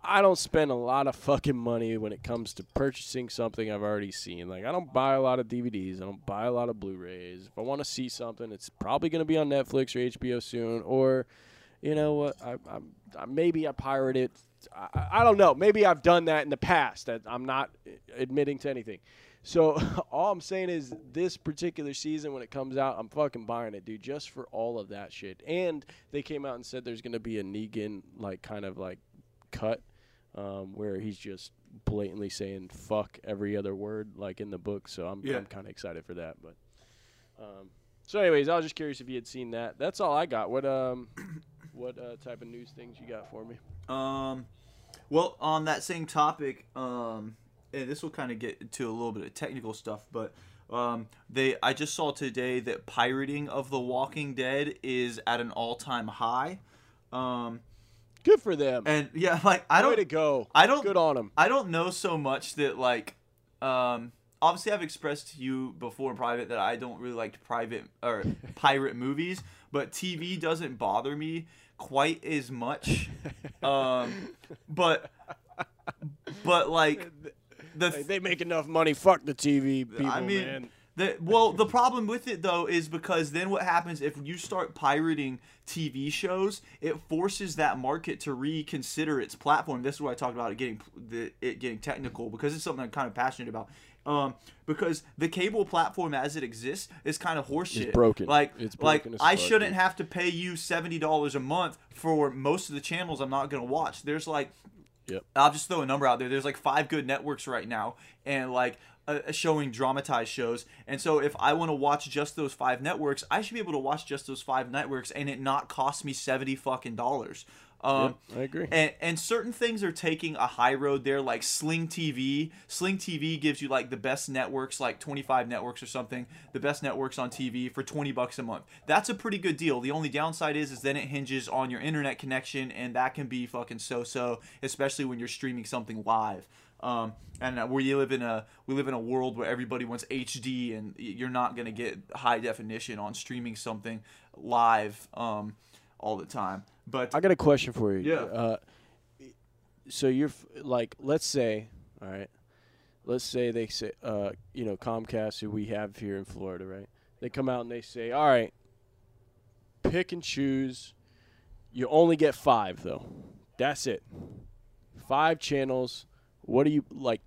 I don't spend a lot of fucking money when it comes to purchasing something I've already seen. Like I don't buy a lot of DVDs. I don't buy a lot of Blu-rays. If I want to see something, it's probably going to be on Netflix or HBO soon, or you know what? I, I, I maybe I pirate it. I, I don't know. Maybe I've done that in the past. That I'm not eh, admitting to anything. So all I'm saying is this particular season when it comes out, I'm fucking buying it, dude, just for all of that shit. And they came out and said there's gonna be a Negan like kind of like cut um, where he's just blatantly saying fuck every other word like in the book. So I'm Yeah. I'm kind of excited for that. But um, so anyways, I was just curious if you had seen that. That's all I got. What um what uh, type of news things you got for me? Um, well, on that same topic, um, and this will kind of get into a little bit of technical stuff, but um, they I just saw today that pirating of The Walking Dead is at an all-time high. Um, Good for them. and yeah, like I don't Way to go. I don't Good on them. I don't know so much that like um obviously I've expressed to you before in private that I don't really like private or pirate movies, but TV doesn't bother me quite as much. Um but but like the Hey, they make enough money. Fuck the TV people, I mean, man. The, well, the problem with it though is because then what happens if you start pirating TV shows, it forces that market to reconsider its platform. This is what I talked about it getting the, it getting technical because it's something I'm kind of passionate about. Um, because the cable platform as it exists is kind of horseshit. It's broken. Like, It's like broken as I shouldn't have to pay you seventy dollars a month for most of the channels I'm not gonna watch. There's like Yep. I'll just throw a number out there. There's like five good networks right now, and like uh, showing dramatized shows. And so if I want to watch just those five networks, I should be able to watch just those five networks, and it not cost me seventy fucking dollars. Um, Yep, I agree. And and certain things are taking a high road there, like Sling TV. Sling TV gives you like the best networks, like 25 networks or something, the best networks on TV for 20 bucks a month. That's a pretty good deal. The only downside is is then it hinges on your internet connection, and that can be fucking so-so, especially when you're streaming something live. Um, and uh, we live in a we live in a world where everybody wants HD, and you're not gonna get high definition on streaming something live um, all the time. But I got a question for you. Yeah. Uh, so you're f- like, let's say, all right, let's say they say, uh, you know, Comcast, who we have here in Florida, right? They come out and they say, all right, pick and choose. You only get five though. That's it. Five channels. What do you like?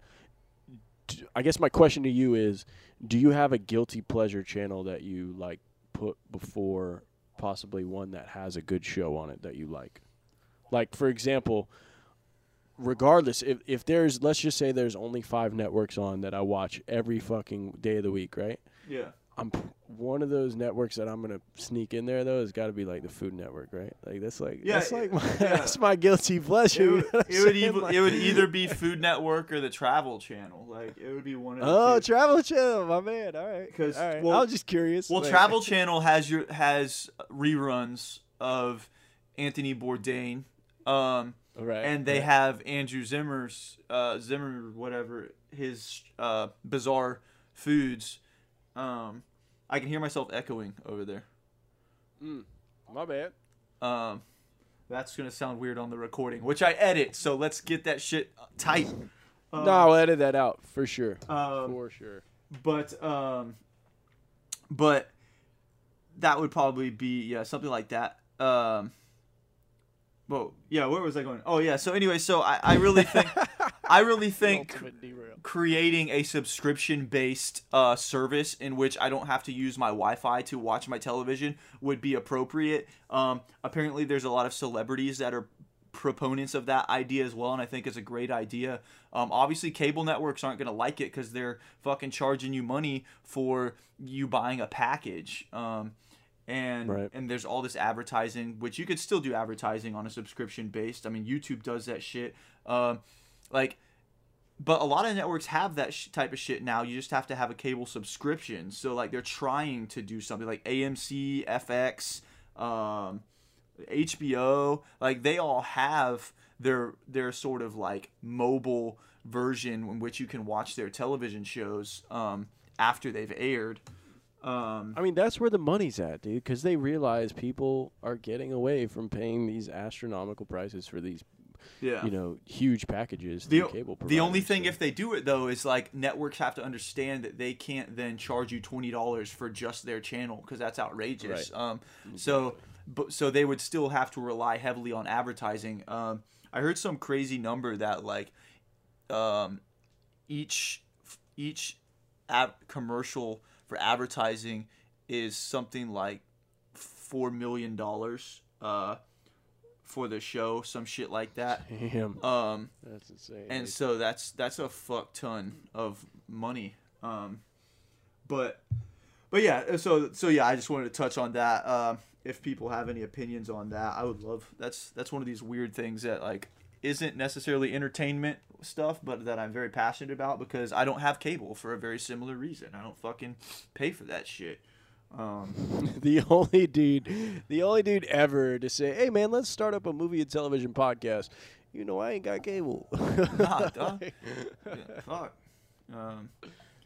I guess my question to you is, do you have a guilty pleasure channel that you like put before possibly one that has a good show on it that you like? Like for example, regardless, if if there's let's just say there's only five networks on that I watch every fucking day of the week, right? Yeah. I'm one of those networks that I'm gonna sneak in there though. Has got to be like the Food Network, right? Like that's like Yeah, that's like my, yeah. that's my guilty pleasure. It you would, know it, would Like- it would either be Food Network or the Travel Channel. Like it would be one of the Oh, two. Travel Channel, my man. All right, 'Cause, all right. well- I was just curious. Well, like- Travel Channel has your has reruns of Anthony Bourdain, um, right, and they right. have Andrew Zimmern's uh, Zimmern whatever his uh, bizarre foods. Um, I can hear myself echoing over there. Mm, my bad. Um, that's gonna sound weird on the recording, which I edit. So let's get that shit tight. Um, no, I'll edit that out for sure. um, for sure. but um but that would probably be yeah something like that um well yeah where was i going oh yeah so anyway so i, I really think i really think creating a subscription based uh, service in which I don't have to use my Wi Fi to watch my television would be appropriate. Um, apparently, there's a lot of celebrities that are proponents of that idea as well, and I think it's a great idea. Um, obviously, cable networks aren't going to like it because they're fucking charging you money for you buying a package. Um, and Right. and there's all this advertising, which you could still do advertising on a subscription based. I mean, YouTube does that shit. Um, like but a lot of networks have that sh- type of shit now. You just have to have a cable subscription. So like they're trying to do something like AMC, FX, um, HBO. Like they all have their their sort of like mobile version in which you can watch their television shows um, after they've aired. Um, I mean, that's where the money's at, dude. Because they realize people are getting away from paying these astronomical prices for these, yeah. you know, huge packages. the, cable the only thing so- if they do it though is like networks have to understand that they can't then charge you twenty dollars for just their channel because that's outrageous. Um, so but so they would still have to rely heavily on advertising. Um, I heard some crazy number that like um, each each ad- commercial for advertising is something like four million dollars uh, for the show, some shit like that. Damn, Um, that's insane. and dude. so that's that's a fuck ton of money um but but yeah so so yeah i just wanted to touch on that um if people have any opinions on that i would love that's that's one of these weird things that like isn't necessarily entertainment stuff but that i'm very passionate about because i don't have cable for a very similar reason i don't fucking pay for that shit um the only dude, the only dude ever to say, "Hey, man, let's start up a movie and television podcast." You know, I ain't got cable. Nah, duh. yeah, fuck um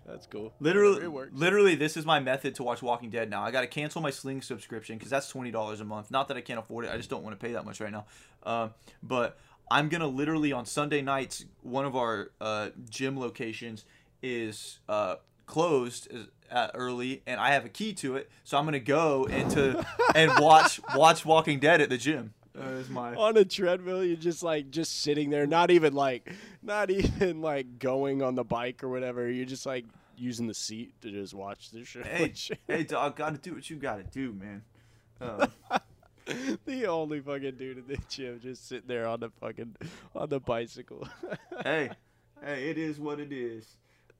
That's cool. Literally, it works. literally, this is my method to watch Walking Dead now. I got to cancel my Sling subscription because that's twenty dollars a month. Not that I can't afford it. I just don't want to pay that much right now. Um, but I'm gonna literally on Sunday nights. One of our uh, gym locations is uh, closed at early, and I have a key to it. So I'm gonna go into and watch watch Walking Dead at the gym. Is my on a treadmill you're just like just sitting there not even like not even like going on the bike or whatever you're just like using the seat to just watch the show hey hey dog. Gotta do what you gotta do, man. Um, the only fucking dude in the gym just sitting there on the fucking on the bicycle hey, hey, it is what it is.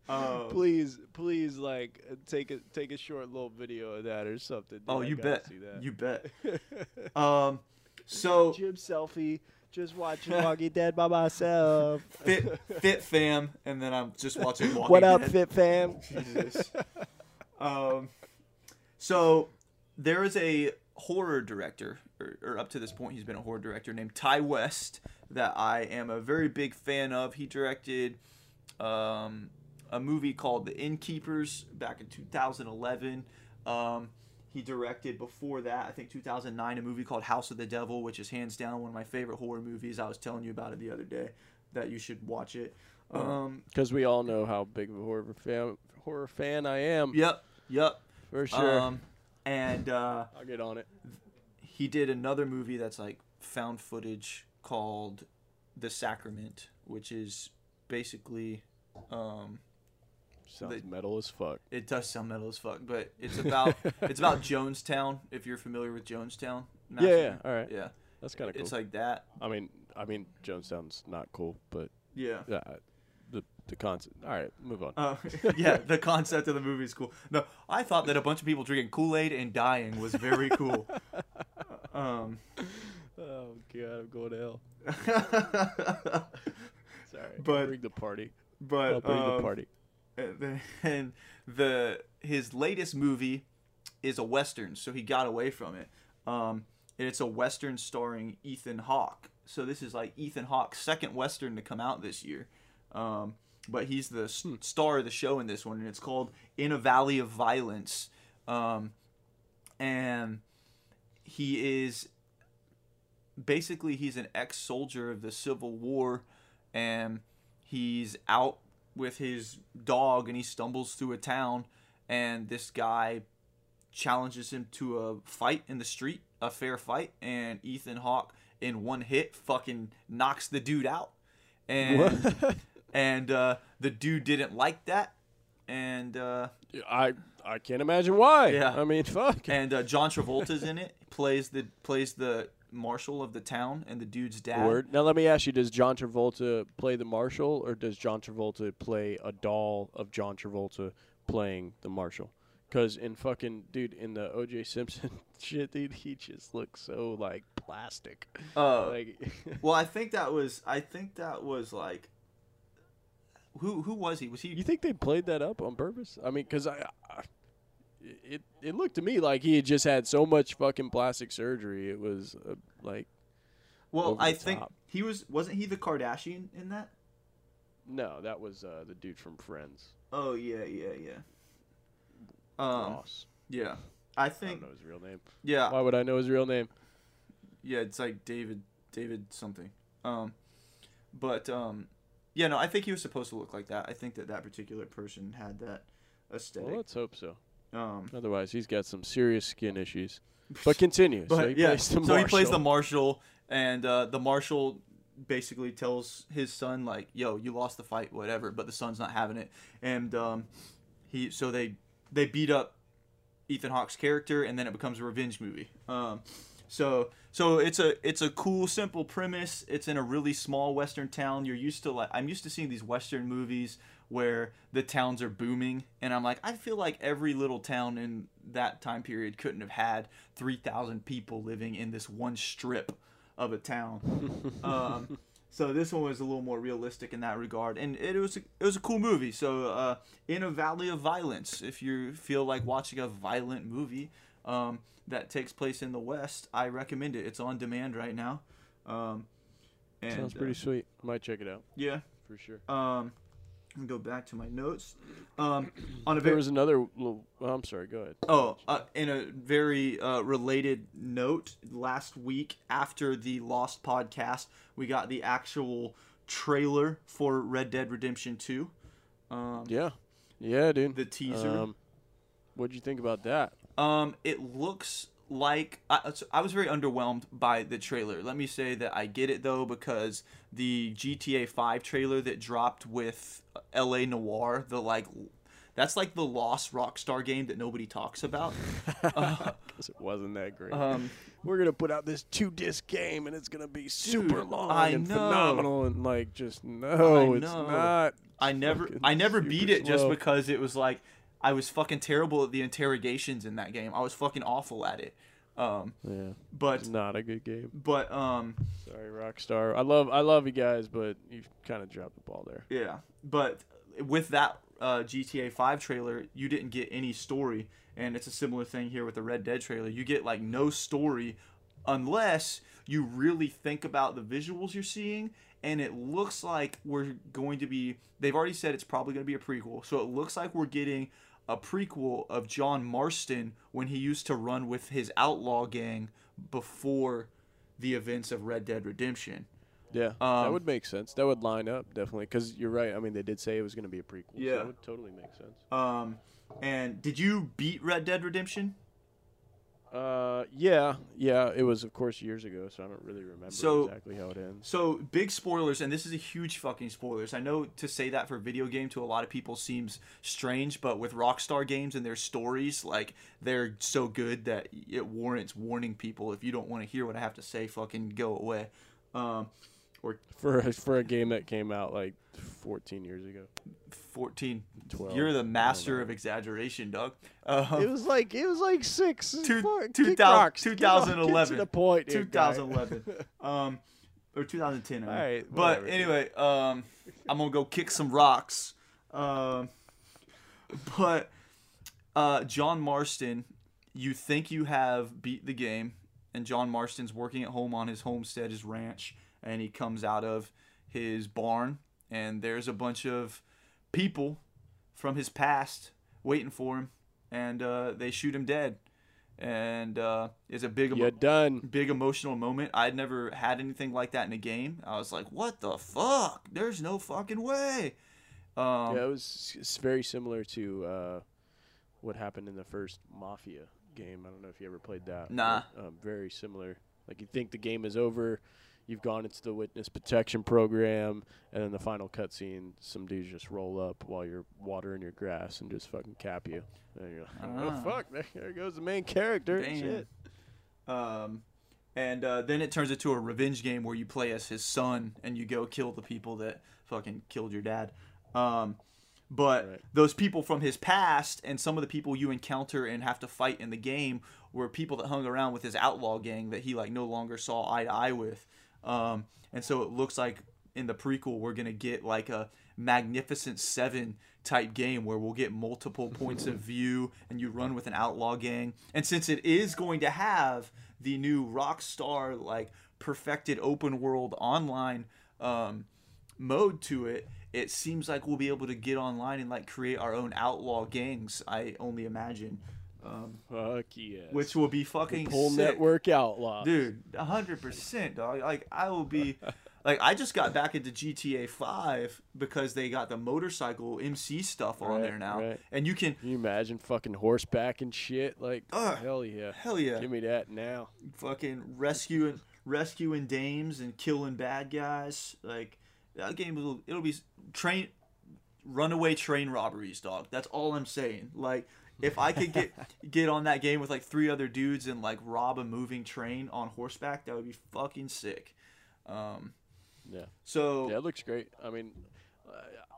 Um, please please like take a take a short little video of that or something dude. oh, you bet. see that. You bet. Um, so gym selfie just watching Walking Dead by myself fit fit fam, and then I'm just watching. Walking what up Dead. fit fam Jesus. um, so there is a horror director, or, or up to this point, he's been a horror director named Ti West that I am a very big fan of. He directed um, a movie called The Innkeepers back in 2011. Um, he directed before that, I think 2009, a movie called House of the Devil, which is hands down one of my favorite horror movies. I was telling you about it the other day, that you should watch it. Um, because we all know how big of a horror fan horror fan I am yep, yep. for sure Um, and uh, I'll get on it. he did another movie that's like found footage called The Sacrament, which is basically um, Sounds The- metal as fuck. it does sound metal as fuck, but it's about it's about Jonestown. If you're familiar with Jonestown, Yeah, yeah, all right. yeah. That's kind of cool. It's like that. I mean, I mean, Jonestown's not cool, but Yeah. yeah, the the concept. All right, move on. Uh, yeah, the concept of the movie is cool. No, I thought that a bunch of people drinking Kool Aid and dying was very cool. um, oh god, I'm going to hell. Sorry, But- bring the party. but I'll bring the um, party. And the- and the his latest movie is a western, so he got away from it. Um, and it's a western starring Ethan Hawke. So this is like Ethan Hawke's second western to come out this year. Um, but he's the s- star of the show in this one, and it's called In a Valley of Violence. Um, and he is basically he's an ex-soldier of the Civil War, and he's out with his dog, and he stumbles through a town, and this guy challenges him to a fight in the street, a fair fight, and Ethan Hawke in one hit fucking knocks the dude out, and What? and uh, the dude didn't like that, and uh, I I can't imagine why. Yeah. I mean, fuck. and uh, John Travolta's in it, plays the plays the marshal of the town and the dude's dad. Word. Now let me ask you: Does John Travolta play the marshal, or does John Travolta play a doll of John Travolta playing the marshal? Because in fucking dude, in the O.J. Simpson shit, dude, he just looks so like plastic. Uh, like, well, I think that was I think that was like who who was he? Was he? you think they played that up on purpose? I mean, because I, I, it it looked to me like he had just had so much fucking plastic surgery. It was uh, like, well, I think top. he was. Wasn't he the Kardashian in that? no, that was uh, the dude from Friends, Oh yeah, yeah, yeah. Um, Ross. yeah. I I think don't know his real name. yeah, Why would I know his real name? yeah. It's like David, David something. Um, but um, yeah. No, I think he was supposed to look like that. I think that that particular person had that Well, aesthetic. let's hope so. Um, Otherwise, he's got some serious skin issues. But continue. But so he yeah, plays the so he plays the marshal. marshal, and uh, the marshal basically tells his son like, "Yo, you lost the fight, whatever." But the son's not having it, and um, he so they they beat up Ethan Hawke's character, and then it becomes a revenge movie. Um, so so it's a it's a cool simple premise. It's in a really small western town. You're used to like I'm used to seeing these western movies where the towns are booming and I'm like I feel like every little town in that time period couldn't have had 3000 people living in this one strip of a town. um, so this one was a little more realistic in that regard, and it was a, it was a cool movie. So uh, in a valley of violence, if you feel like watching a violent movie um, that takes place in the West, I recommend it. It's on demand right now. Um, and, Sounds pretty uh, sweet. Might check it out yeah. for sure. Go back to my notes. Um, on a There was another. Little, oh, I'm sorry. Go ahead. Oh, uh, in a very uh, related note, last week after the Lost podcast, we got the actual trailer for Red Dead Redemption 2. Um, Yeah, yeah, dude. The teaser. Um, what'd you think about that? Um, it looks like I, I was very underwhelmed by the trailer. Let me say that I get it though because the GTA 5 trailer that dropped with L.A. Noire, the like that's like the lost Rockstar game that nobody talks about. Uh, Because it wasn't that great. um, We're gonna put out this two disc game, and it's gonna be super Dude, long I and know. phenomenal, and like just no, I it's know. not. I never I never beat it just because it was like I was fucking terrible at the interrogations in that game. I was fucking awful at it. Um, Yeah, but it's not a good game. but um Sorry, Rockstar. I love I love you guys, but you kind of dropped the ball there. yeah, but with that uh, GTA 5 trailer, you didn't get any story, and it's a similar thing here with the Red Dead trailer. You get like no story unless you really think about the visuals you're seeing and it looks like we're going to be they've already said it's probably going to be a prequel so it looks like we're getting a prequel of John Marston when he used to run with his outlaw gang before the events of Red Dead Redemption. Yeah, that Um, would make sense. That would line up definitely because you're right. I mean, they did say it was going to be a prequel. so Yeah. that would totally make sense. Um and did you beat Red Dead Redemption? Uh, yeah, yeah. It was, of course, years ago, so I don't really remember So- exactly how it ends. So big spoilers, and this is a huge fucking spoilers. I know to say that for a video game to a lot of people seems strange, but with Rockstar games and their stories, like they're so good that it warrants warning people. If you don't want to hear what I have to say, fucking go away. Um, For a, for a game that came out like 14 years ago, fourteen. 12. You're the master of exaggeration, Doug. Um, It was like it was like six. Two- Fuck, two rocks. Get on- get 2011. to the point. here, 2011. um, or 2010. I mean. All right, but whatever, dude. anyway, um, I'm gonna go kick some rocks. Um, but uh, John Marston, you think you have beat the game, and John Marston's working at home on his homestead, his ranch, and he comes out of his barn, and there's a bunch of people from his past waiting for him, and uh, they shoot him dead. And uh, it's a big, emo- done. big emotional moment. I'd never had anything like that in a game. I was like, "What the fuck? There's no fucking way." Um, yeah, it was it's very similar to uh, what happened in the first Mafia game. I don't know if you ever played that. Nah. but, um, very similar. Like you think the game is over, you've gone into the witness protection program, and then the final cutscene, some dudes just roll up while you're watering your grass and just fucking cap you. And you're like, Ah. oh fuck, there, there goes the main character. Damn. Shit. Um, and uh, then it turns into a revenge game where you play as his son and you go kill the people that fucking killed your dad. Um, but Right. those people from his past and some of the people you encounter and have to fight in the game were people that hung around with his outlaw gang that he like no longer saw eye to eye with. Um, and so it looks like in the prequel we're gonna get like a Magnificent Seven type game where we'll get multiple points of view and you run with an outlaw gang. And since it is going to have the new Rockstar like perfected open world online um, mode to it, it seems like we'll be able to get online and like create our own outlaw gangs. I only imagine, um, Fuck yeah. which will be fucking Pull sick. Network Outlaw. dude. hundred percent, dog. Like I will be. Like I just got back into GTA Five because they got the motorcycle MC stuff on Right, there now, right. and you can Can you imagine fucking horseback and shit? Like, Ugh. hell yeah. hell yeah, Give me that now. fucking rescuing rescuing dames and killing bad guys. Like that game will it'll be train runaway train robberies, dog. That's all I'm saying. Like if I could get get on that game with like three other dudes and like rob a moving train on horseback, that would be fucking sick. Um, Yeah. so Yeah, it looks great. I mean,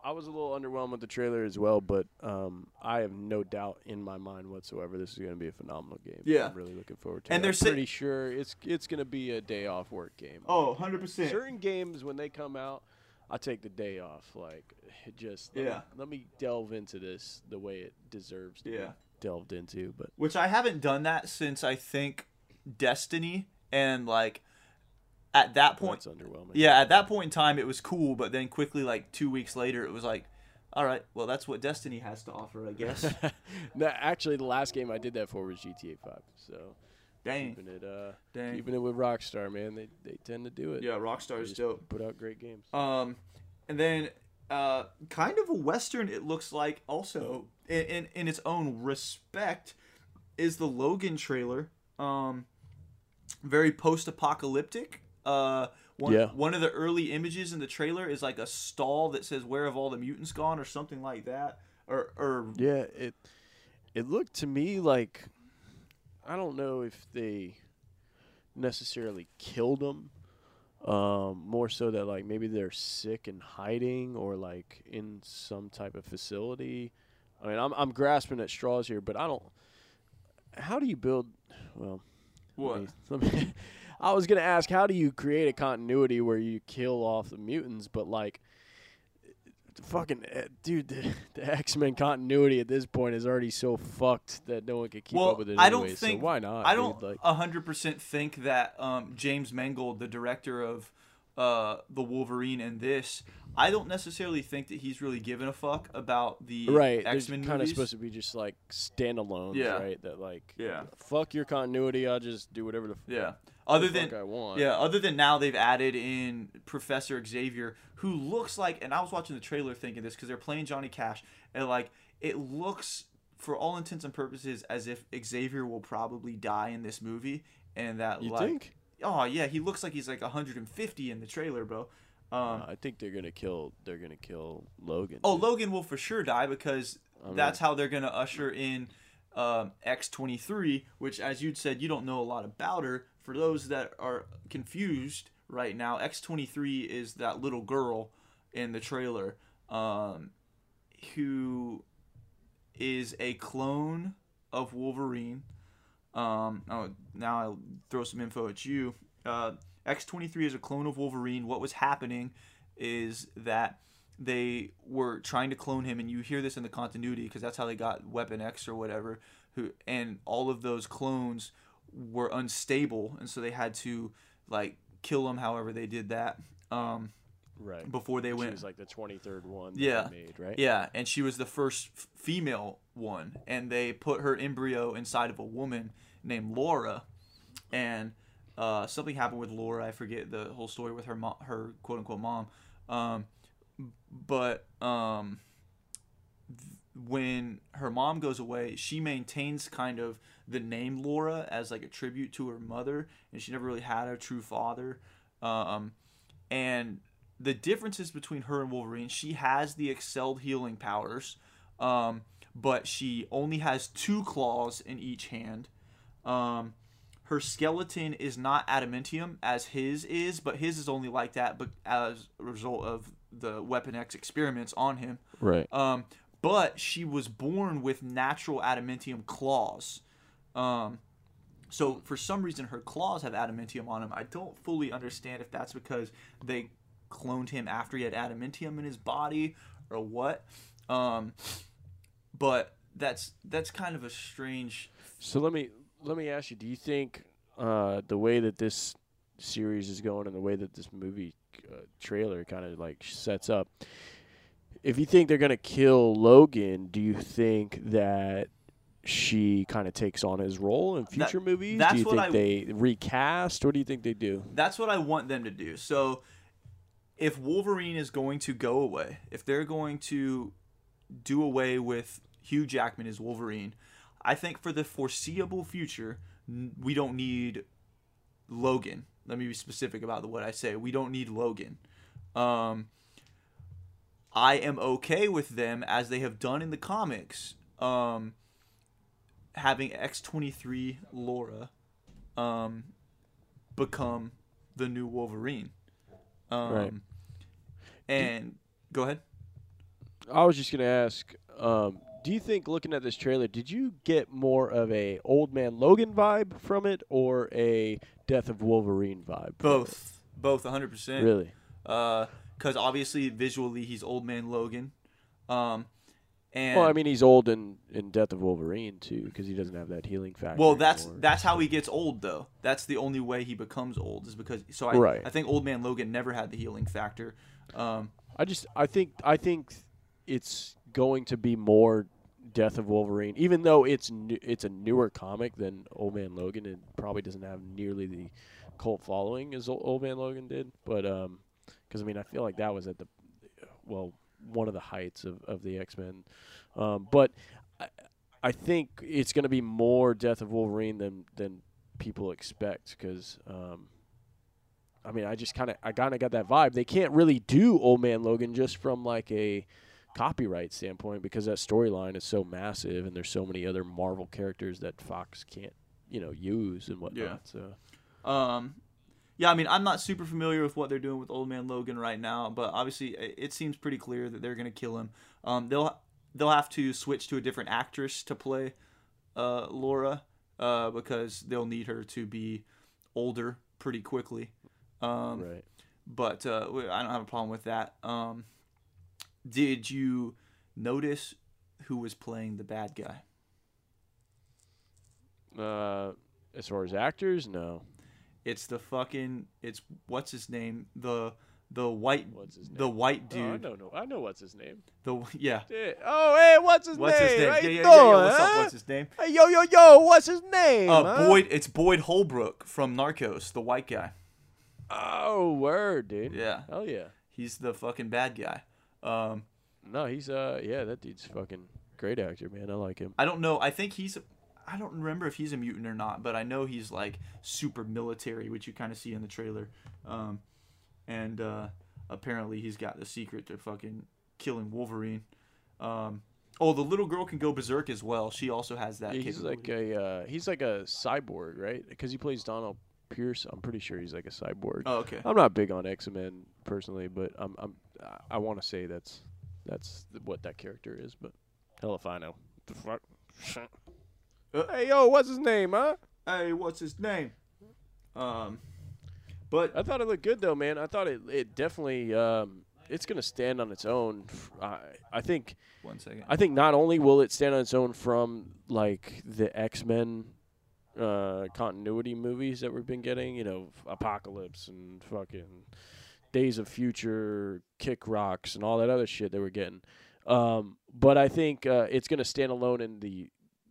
I was a little underwhelmed with the trailer as well, but um, I have no doubt in my mind whatsoever this is going to be a phenomenal game. Yeah. I'm really looking forward to And it. And they're I'm sa- pretty sure it's it's going to be a day off work game. oh, 100 percent. Certain games when they come out, I take the day off. Like, it just let Yeah. Me, let me delve into this the way it deserves to Yeah. be delved into. But which I haven't done that since I think Destiny and like at that point that's underwhelming. yeah at that point in time it was cool but then quickly like 2 weeks later it was like all right well that's what Destiny has to offer I guess no, actually, the last game I did that for was GTA 5. So dang keeping it, uh, dang keeping it with Rockstar, man. They they tend to do it. yeah Rockstar is dope Put out great games. um and then uh kind of a western it looks like also in in, in its own respect is the Logan trailer um very post-apocalyptic uh one, Yeah. one of the early images in the trailer is like a stall that says where have all the mutants gone or something like that or or Yeah, it it looked to me like I don't know if they necessarily killed them. Um, more so that like maybe they're sick and hiding or like in some type of facility. I mean, I'm I'm grasping at straws here, but I don't. How do you build? Well, what Let me, let me- I was gonna ask, how do you create a continuity where you kill off the mutants, but like, fucking eh, dude, the, the X Men continuity at this point is already so fucked that no one can keep Well, up with it. Anyway, I don't think- so why not? I don't like. a hundred percent think that um, James Mangold, the director of uh, the Wolverine and this, I don't necessarily think that he's really given a fuck about the Right, X Men kind of supposed to be just like standalone, Yeah. right? That like, Yeah. fuck your continuity. I'll just do whatever the, f- yeah. Other the than fuck I want. yeah, other than now they've added in Professor Xavier, who looks like, and I was watching the trailer thinking this because they're playing Johnny Cash, and like it looks for all intents and purposes as if Xavier will probably die in this movie, and that You like, think? Oh yeah, he looks like he's like 150 in the trailer, bro. Um, Uh, I think they're gonna kill. They're gonna kill Logan. oh, dude. Logan will for sure die because I that's how they're gonna usher in um, X23, which, as you'd said, you don't know a lot about her. For those that are confused right now, X23 is that little girl in the trailer um, who is a clone of Wolverine. Um, oh, now I'll throw some info at you. Uh, X23 is a clone of Wolverine. What was happening is that they were trying to clone him, and you hear this in the continuity because that's how they got Weapon X or whatever. Who and all of those clones were unstable, and so they had to like kill him. However, they did that um, right. before they She went. She was like the twenty third one. That Yeah. they made right. Yeah, and she was the first f- female one, and they put her embryo inside of a woman named Laura, and uh, something happened with Laura. I forget the whole story with her mom, her quote unquote mom, um, but um, th- when her mom goes away, she maintains kind of the name Laura as like a tribute to her mother, and she never really had a true father. Um, and the differences between her and Wolverine, she has the excelled healing powers, um, but she only has two claws in each hand. Um, her skeleton is not adamantium as his is, but his is only like that, but as a result of the Weapon X experiments on him. Right. Um, but she was born with natural adamantium claws. Um, so for some reason, her claws have adamantium on them. I don't fully understand if that's because they cloned him after he had adamantium in his body or what. Um, but that's that's kind of a strange. So let me let me ask you: Do you think uh, the way that this series is going and the way that this movie uh, trailer kind of like sets up, if you think they're gonna kill Logan, do you think that she kind of takes on his role in future movies? that's do you what think I- they recast? What do you think they do? That's what I want them to do. So if Wolverine is going to go away, if they're going to do away with Hugh Jackman as Wolverine, I think for the foreseeable future, we don't need Logan. Let me be specific about what I say. We don't need Logan. Um, I am okay with them as they have done in the comics, um, having X23 Laura um, become the new Wolverine. Um, Right. And go ahead. I was just gonna ask. Um, do you think, looking at this trailer, did you get more of a Old Man Logan vibe from it, or a Death of Wolverine vibe? Both, both, 100%. Really? Because obviously, visually, he's Old Man Logan. Um, and Well, I mean, he's old in, in Death of Wolverine too, because he doesn't have that healing factor. Well, that's anymore. that's how he gets old, though. That's the only way he becomes old is because. So I, Right. I think Old Man Logan never had the healing factor. Um, I just, I think, I think it's going to be more Death of Wolverine, even though it's new, it's a newer comic than Old Man Logan, and probably doesn't have nearly the cult following as Old Man Logan did. But um, because I mean, I feel like that was at the, well, one of the heights of of the X Men. Um, but I, I think it's going to be more Death of Wolverine than than people expect because. Um, I mean, I just kind of, I kind of got that vibe. They can't really do Old Man Logan just from like a copyright standpoint because that storyline is so massive, and there's so many other Marvel characters that Fox can't, you know, use and whatnot. So Um, yeah, I mean, I'm not super familiar with what they're doing with Old Man Logan right now, but obviously, it seems pretty clear that they're gonna kill him. Um, they'll they'll have to switch to a different actress to play uh, Laura uh, because they'll need her to be older pretty quickly. Um, right. but uh, I don't have a problem with that. Um, did you notice who was playing the bad guy? Uh, as far as actors, no. It's the fucking it's what's his name the the white What's his name? the white Oh, I dude know, I know what's his name. the yeah Yeah. Oh, hey, what's his what's name? his name How yeah, yeah, yeah, yeah, doing, what's up what's his name Hey, yo, yo, yo, what's his name? uh huh? Boyd it's Boyd Holbrook from Narcos the white guy Oh, word, dude. yeah Hell yeah. he's the fucking bad guy um No, he's uh, yeah, that dude's fucking great actor, man. I like him. I don't know. I think he's. I don't remember if he's a mutant or not, but I know he's like super military, which you kind of see in the trailer. Um, and uh, apparently he's got the secret to fucking killing Wolverine. Um, oh, the little girl can go berserk as well. She also has that. Yeah, he's like a uh, he's like a cyborg, right? Because he plays Donald Pierce. I'm pretty sure he's like a cyborg. Oh, okay. I'm not big on X Men personally, but I'm I'm I want to say that's that's what that character is. But hell if I know. The fuck. Uh, hey yo, what's his name, huh? Hey, what's his name? Um, but I thought it looked good though, man. I thought it it definitely um it's gonna stand on its own. I I think one second. I think not only will it stand on its own from like the X Men uh, continuity movies that we've been getting, you know, Apocalypse and fucking Days of Future, Kick Rocks, and all that other shit that we're getting. Um, but I think uh, it's going to stand alone in the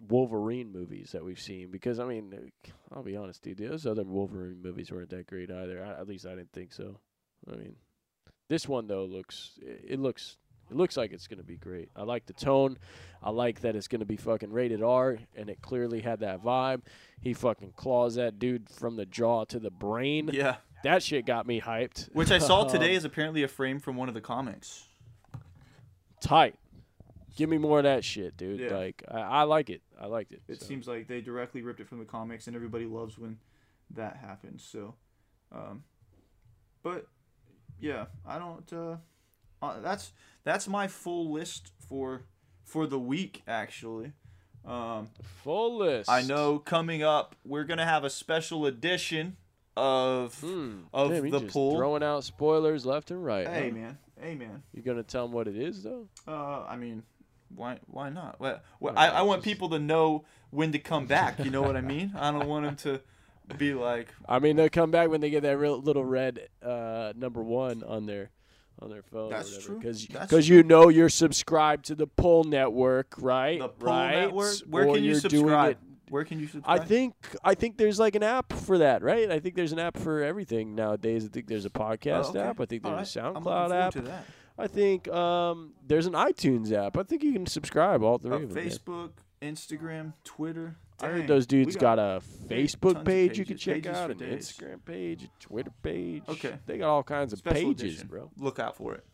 Wolverine movies that we've seen because I mean, I'll be honest, dude, those other Wolverine movies weren't that great either. I, at least I didn't think so. I mean, this one though looks it looks it looks like it's going to be great. I like the tone. I like that it's going to be fucking rated R, and it clearly had that vibe. He fucking claws that dude from the jaw to the brain. Yeah, That shit got me hyped. which I saw today is apparently a frame from one of the comics. tight. Give me more of that shit, dude. Yeah. Like I, I like it. I liked it. It so. seems like they directly ripped it from the comics, and everybody loves when that happens. So, um, but yeah, I don't. Uh, uh, that's that's my full list for for the week. Actually, um, full list. I know coming up we're gonna have a special edition of. Hmm. of the just pool. throwing out spoilers left and right. Hey huh? man, hey man. You gonna tell them what it is though? Uh, I mean, why why not? Well, well I, I want people to know when to come back. You know what I mean? I don't want them to be like, I mean, they'll come back when they get that real little red uh, number one on their on their phone. That's true. Because you know you're subscribed to the Pull Network, right? The Pull right? Network? Where Or can you subscribe? Where can you subscribe? I think I think there's like an app for that, right? I think there's an app for everything nowadays. I think there's a podcast Oh, okay. app. I think there's right. a SoundCloud app. I think um, there's an iTunes app. I think you can subscribe all three Uh, of them. man. Facebook, Instagram, Twitter. I heard those dudes got, a Facebook page you can check pages out, an days. Instagram page, a Twitter page. Okay. They got all kinds of special pages, edition. bro. Look out for it.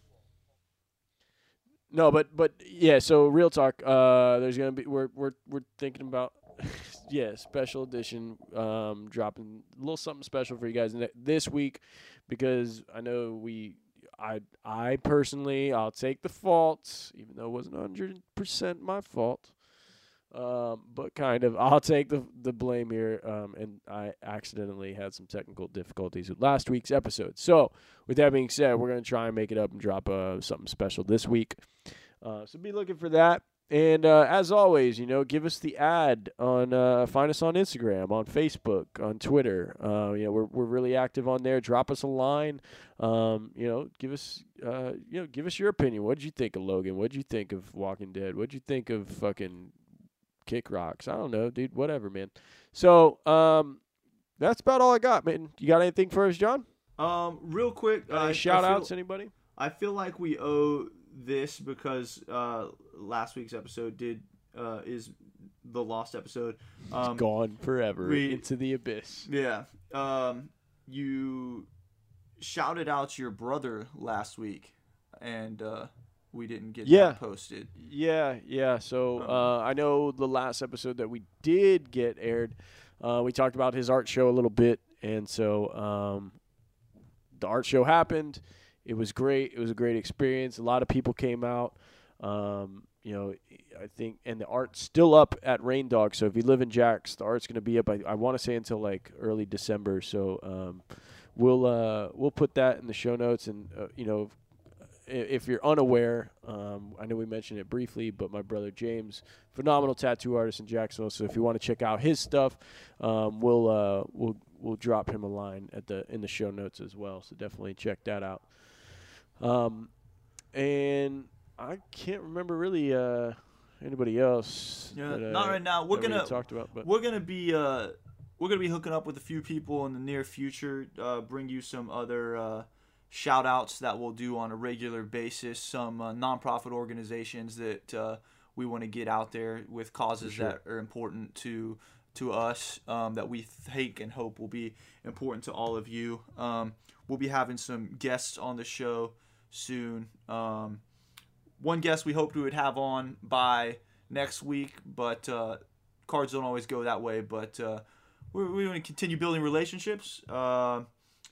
No, but but yeah. So real talk. Uh, there's gonna be we're we're we're thinking about yeah special edition. Um, dropping a little something special for you guys this week because I know we. I I personally I'll take the fault even though it wasn't hundred percent my fault. Um, but kind of I'll take the the blame here. Um, and I accidentally had some technical difficulties with last week's episode. So with that being said, we're gonna try and make it up and drop uh, something special this week. Uh, so be looking for that. And uh, as always, you know, give us the ad on. Uh, find us on Instagram, on Facebook, on Twitter. Uh, you know, we're we're really active on there. Drop us a line. Um, you know, give us uh, you know, give us your opinion. What did you think of Logan? What did you think of Walking Dead? What did you think of fucking Kick Rocks? I don't know, dude. Whatever, man. So um, that's about all I got, man. You got anything for us, John? Um, real quick, uh, shout feel, outs? Anybody? I feel like we owe this because uh, last week's episode did uh, is the lost episode. Um, Gone forever we- into the abyss. Yeah. Um, you shouted out your brother last week, and uh, we didn't get Yeah. posted. Yeah, yeah. So Um, uh, I know the last episode that we did get aired, uh, we talked about his art show a little bit, and so um, the art show happened. It was great. It was a great experience. A lot of people came out. Um, you know, I think, and the art's still up at Rain Dog. So if you live in Jax, the art's going to be up. I, I want to say until like early December. So um, we'll uh, we'll put that in the show notes, and uh, you know, if you're unaware, um, I know we mentioned it briefly, but my brother James, phenomenal tattoo artist in Jacksonville. So if you want to check out his stuff, um, we'll uh, we'll we'll drop him a line at the in the show notes as well. So definitely check that out. Um, and I can't remember really uh, anybody else. Yeah, that, not uh, right now. We're gonna talked about, but we're gonna be uh, we're gonna be hooking up with a few people in the near future. Uh, bring you some other uh, shout outs that we'll do on a regular basis. Some uh, nonprofit organizations that uh, we want to get out there with causes sure. that are important to to us um, that we think and hope will be important to all of you. Um, we'll be having some guests on the show soon. Um, one guest we hoped we would have on by next week, but uh, cards don't always go that way. But uh, we're, we're going to continue building relationships. Uh,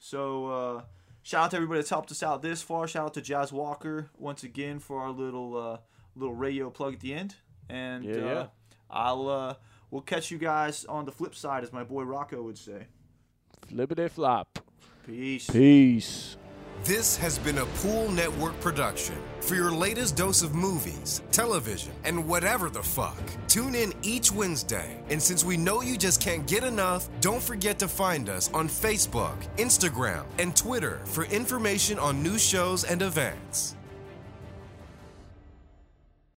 so uh, shout out to everybody that's helped us out this far. Shout out to Jazz Walker once again for our little uh, little radio plug at the end. And Yeah, uh, yeah. I'll uh, we'll catch you guys on the flip side, as my boy Rocco would say. Flippity flop. Peace. Peace. This has been a Pull Network production. For your latest dose of movies, television, and whatever the fuck, tune in each Wednesday. And since we know you just can't get enough, don't forget to find us on Facebook, Instagram, and Twitter for information on new shows and events.